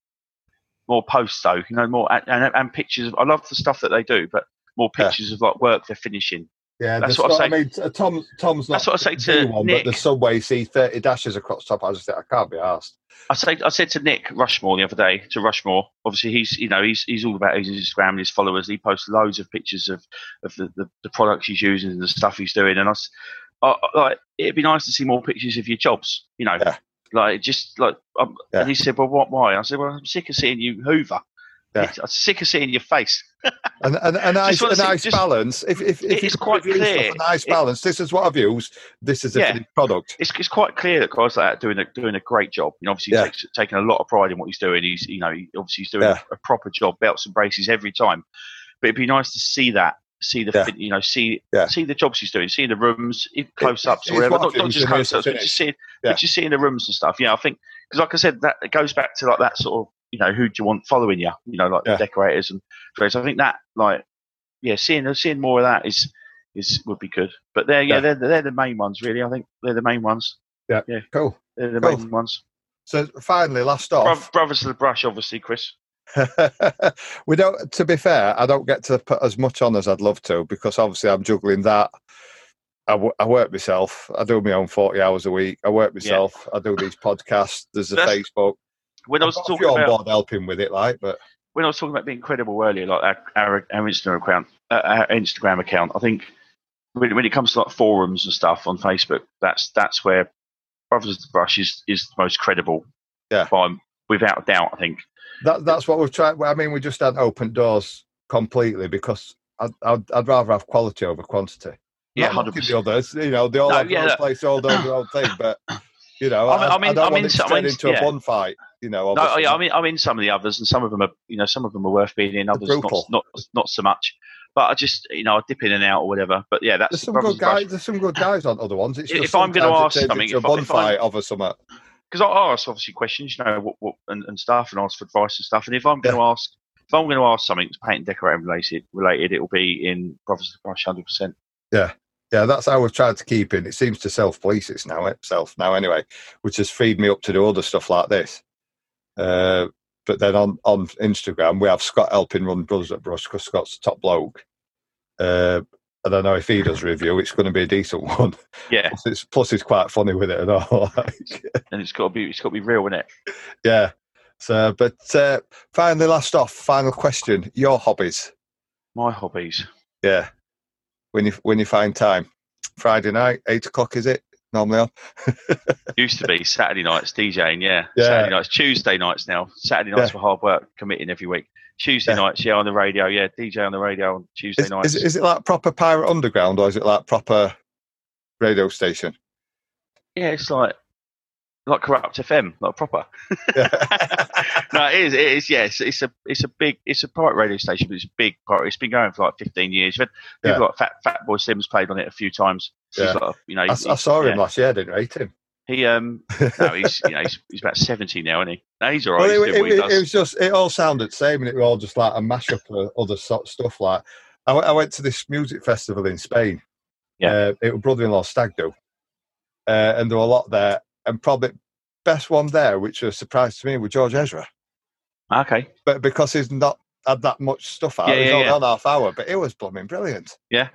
more posts though. You know, more and, and, pictures. I love the stuff that they do, but more Yeah. pictures of like work they're finishing. Yeah, That's the uh, what I say- I mean, Tom, Tom's not That's what I say to one, Nick. but the subway see thirty dashes across the top. I just think I can't be asked. I said I said to Nick Rushmore the other day to Rushmore. Obviously, he's you know he's he's all about his Instagram and his followers. He posts loads of pictures of of the, the, the products he's using and the stuff he's doing. And I- I- like it'd be nice to see more pictures of your jobs. You know, Yeah. Like just like. Um, Yeah. And he said, "Well, what? Why?" I said, "Well, I'm sick of seeing you Hoover. Yeah. I'm sick of seeing your face." and, and a nice, Just a nice just- balance. If if, if It is quite clear. a nice It- balance. This is what I've used. This is a Yeah. product. it's, it's quite clear that guys like that are doing a doing a great job. You know, obviously Yeah. takes, taking a lot of pride in what he's doing. He's you know he, obviously he's doing Yeah. a, proper job, belts and braces every time. But it'd be nice to see that, see the Yeah. you know see Yeah. see the jobs he's doing, see the rooms, close ups or whatever. what Not, not just close ups, but just seeing Yeah. but just seeing the rooms and stuff. Yeah, I think because like I said, that it goes back to like that sort of you know who do you want following you? You know, like Yeah. the decorators and trades. I think that like yeah, seeing seeing more of that is is would be good. But they're yeah, they're they're the main ones really. I think they're the main ones. Yeah, yeah, cool. They're the Cool. main ones. So finally, last Bro- Brothers of the Brush, obviously, Chris. we don't. To be fair, I don't get to put as much on as I'd love to because obviously I'm juggling that. I, w- I work myself. I do my own forty hours a week. I work myself. I do these podcasts. There's a That's- Facebook. When I was a talking on about board helping with it, like, but when I was talking about being credible earlier, like our, our, our Instagram account, uh, our Instagram account, I think when, when it comes to like forums and stuff on Facebook, that's that's where Brothers of the Brush is is the most credible. Yeah. by, without a doubt. I think. that that's what we've tried. I mean, we just hadn't opened doors completely because I'd, I'd, I'd rather have quality over quantity. Yeah, Not hundred knocking the others, you know, they all No, have yeah, their place, all their own thing, but you know, I'm- I, I'm I don't I'm want it to turn into a yeah. bun fight. You know, No, obviously. yeah, I mean, I'm in some of the others, and some of them are, you know, some of them are worth being in, others not, not, not so much. But I just, you know, I dip in and out or whatever. But yeah, that's there's the some good of guys. There's some good guys on other ones. It's If just I'm sometimes it ask something, a I- bun if I'm- fight over something. Because I ask obviously questions, you know, what, what and, and stuff, and ask for advice and stuff. And if I'm going to ask, if I'm going to ask something that's paint and decorating related, related, it will be in Brothers of hundred percent. Yeah, yeah, that's how we've tried to keep it. It seems to self police it's now itself now anyway, which has freed me up to do other stuff like this. Uh, but then on, on Instagram, we have Scott helping run Brothers at Brush because Scott's the top bloke. Uh, and I know if he does review, it's going to be a decent one. Yeah, plus, it's, plus, he's quite funny with it and all. and it's got to be, it's got to be real, isn't it? yeah. So, but uh, finally, last off, final question: your hobbies? My hobbies. Yeah, when you when you find time, Friday night, eight o'clock is it normally on? Used to be Saturday nights DJing, yeah. Yeah. Saturday nights, Tuesday nights now. Saturday nights Yeah. for hard work, committing every week. Tuesday Yeah. nights, yeah, on the radio, yeah. DJ on the radio on Tuesday Is, nights. is, is it like proper pirate underground or is it like proper radio station? yeah, it's like like corrupt FM, like proper. Yeah. no, it is. It is. Yes, it's a it's a big it's a pirate radio station, but it's a big pirate. It's been going for like fifteen years. People Yeah. like Fat Fatboy Slim played on it a few times. Yeah. like, you know, I, I saw him yeah. last year. I didn't rate him. He um no, he's you know he's, he's about seventy now, isn't he? No, he's all right. Well, he's it, it- it was just it all sounded the same, and it was all just like a mashup of other sort stuff. Like I, went- I went to this music festival in Spain. Yeah. uh, it was brother-in-law stag do, uh, and there were a lot there. And probably best one there, which was a surprise to me, was George Ezra. okay. But because he's not had that much stuff out, Yeah, yeah, only yeah. on half hour, but it was blooming brilliant. Yeah.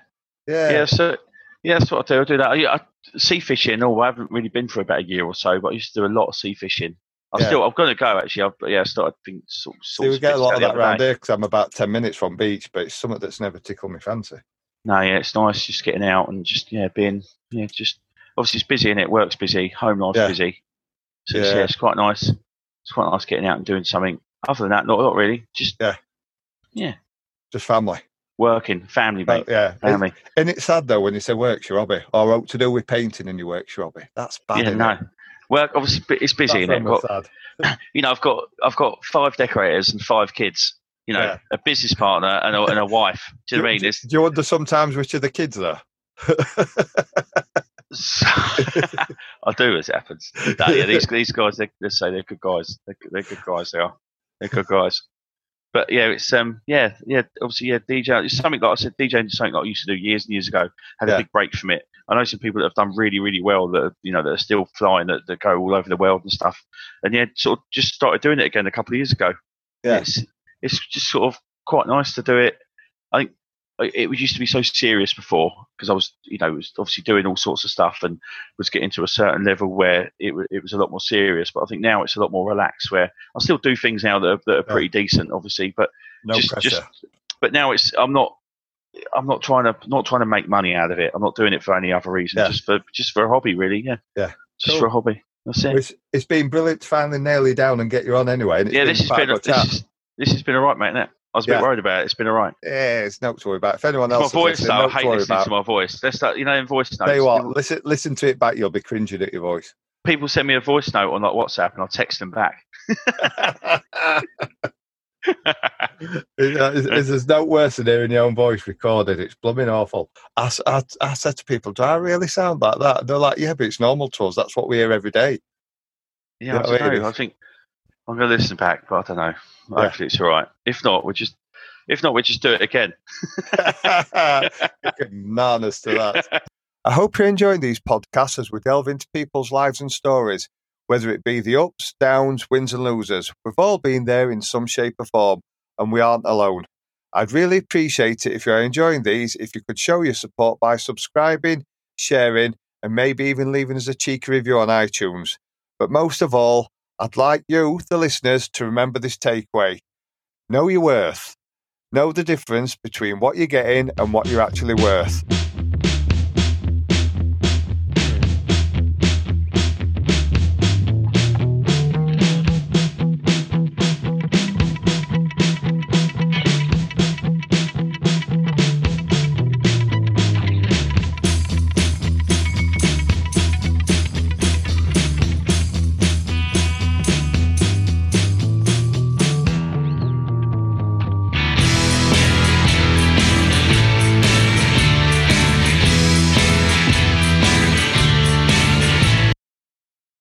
yeah, Yeah, so yeah, that's what I do. I do that. I, I, sea fishing. Oh, I haven't really been for about a year or so, but I used to do a lot of sea fishing. I Yeah. still, I'm going to go actually. I've, yeah, I started think sort, See, we get a lot of that around day. here because I'm about 10 minutes from beach, but it's something that's never tickled me fancy. No, yeah, it's nice just getting out and just yeah, being yeah, just obviously it's busy and it works busy, home life's Yeah. busy. So it's, Yeah. yeah, it's quite nice. It's quite nice getting out and doing something. Other than that, not not really. Just yeah, yeah, Just family. Working, family, uh, mate, But, yeah. It- family. and it's sad though when you say work's your hobby oh, or out to do with painting and your work's your hobby. That's bad. yeah, no. Work obviously it's busy, almost But, sad. you know, I've got I've got five decorators and five kids. You know, Yeah. a business partner and a, and a wife. Do you know what I mean? do, It's, do you wonder sometimes which of the kids are? I do as it happens. No, yeah, these these guys, they, they say they're good guys. They're, they're good guys. They are. They're good guys. But yeah, it's um yeah yeah obviously yeah DJ it's something like I said DJing is something like I used to do years and years ago. Had Yeah. a big break from it. I know some people that have done really really well that are, you know that are still flying that, that go all over the world and stuff. And yeah, sort of just started doing it again a couple of years ago. Yeah. It's it's just sort of quite nice to do it. I think I- it was used to be so serious before because I was, you know, was obviously doing all sorts of stuff and was getting to a certain level where it, it was a lot more serious. But I think now it's a lot more relaxed. Where I still do things now that are, that are Yeah. pretty decent, obviously, but No just, pressure. just, but now it's I'm not. I'm not trying to not trying to make money out of it. I'm not doing it for any other reason. Yeah. Just for just for a hobby, really. Yeah. Yeah. Just Cool. for a hobby. That's it. It's, it's been brilliant to finally nail you down and get you on anyway. Yeah. This has been a, this, is, this has been all right, mate. I was a bit Yeah. worried about it. It's been all right. Yeah, it's not to worry about. If anyone else is voice, listening, though, I to hate listening about. to my voice. Let's start, you know, in voice notes. Tell you what, listen, listen to it back. You'll be cringing at your voice. People send me a voice note on like WhatsApp, and I'll text them back. Uh, it's- There's no worse than hearing your own voice recorded. It's blooming awful. I, I- I said to people, "Do I really sound like that?" And they're like, "Yeah, but it's normal to us. That's what we hear every day." Yeah, Yeah, I don't know. I think I'm going to listen back, but I don't know. Yeah. Hopefully, it's all right. If not, we'll just, if not, we'll just do it again. Bananas to that. I hope you're enjoying these podcasts as we delve into people's lives and stories, whether it be the ups, downs, wins, and losers. We've all been there in some shape or form, and we aren't alone. I'd really appreciate it if you're enjoying these, if you could show your support by subscribing, sharing, and maybe even leaving us a cheeky review on iTunes. But most of all, I'd like you, the listeners, to remember this takeaway know your worth. Know the difference between what you're getting and what you're actually worth.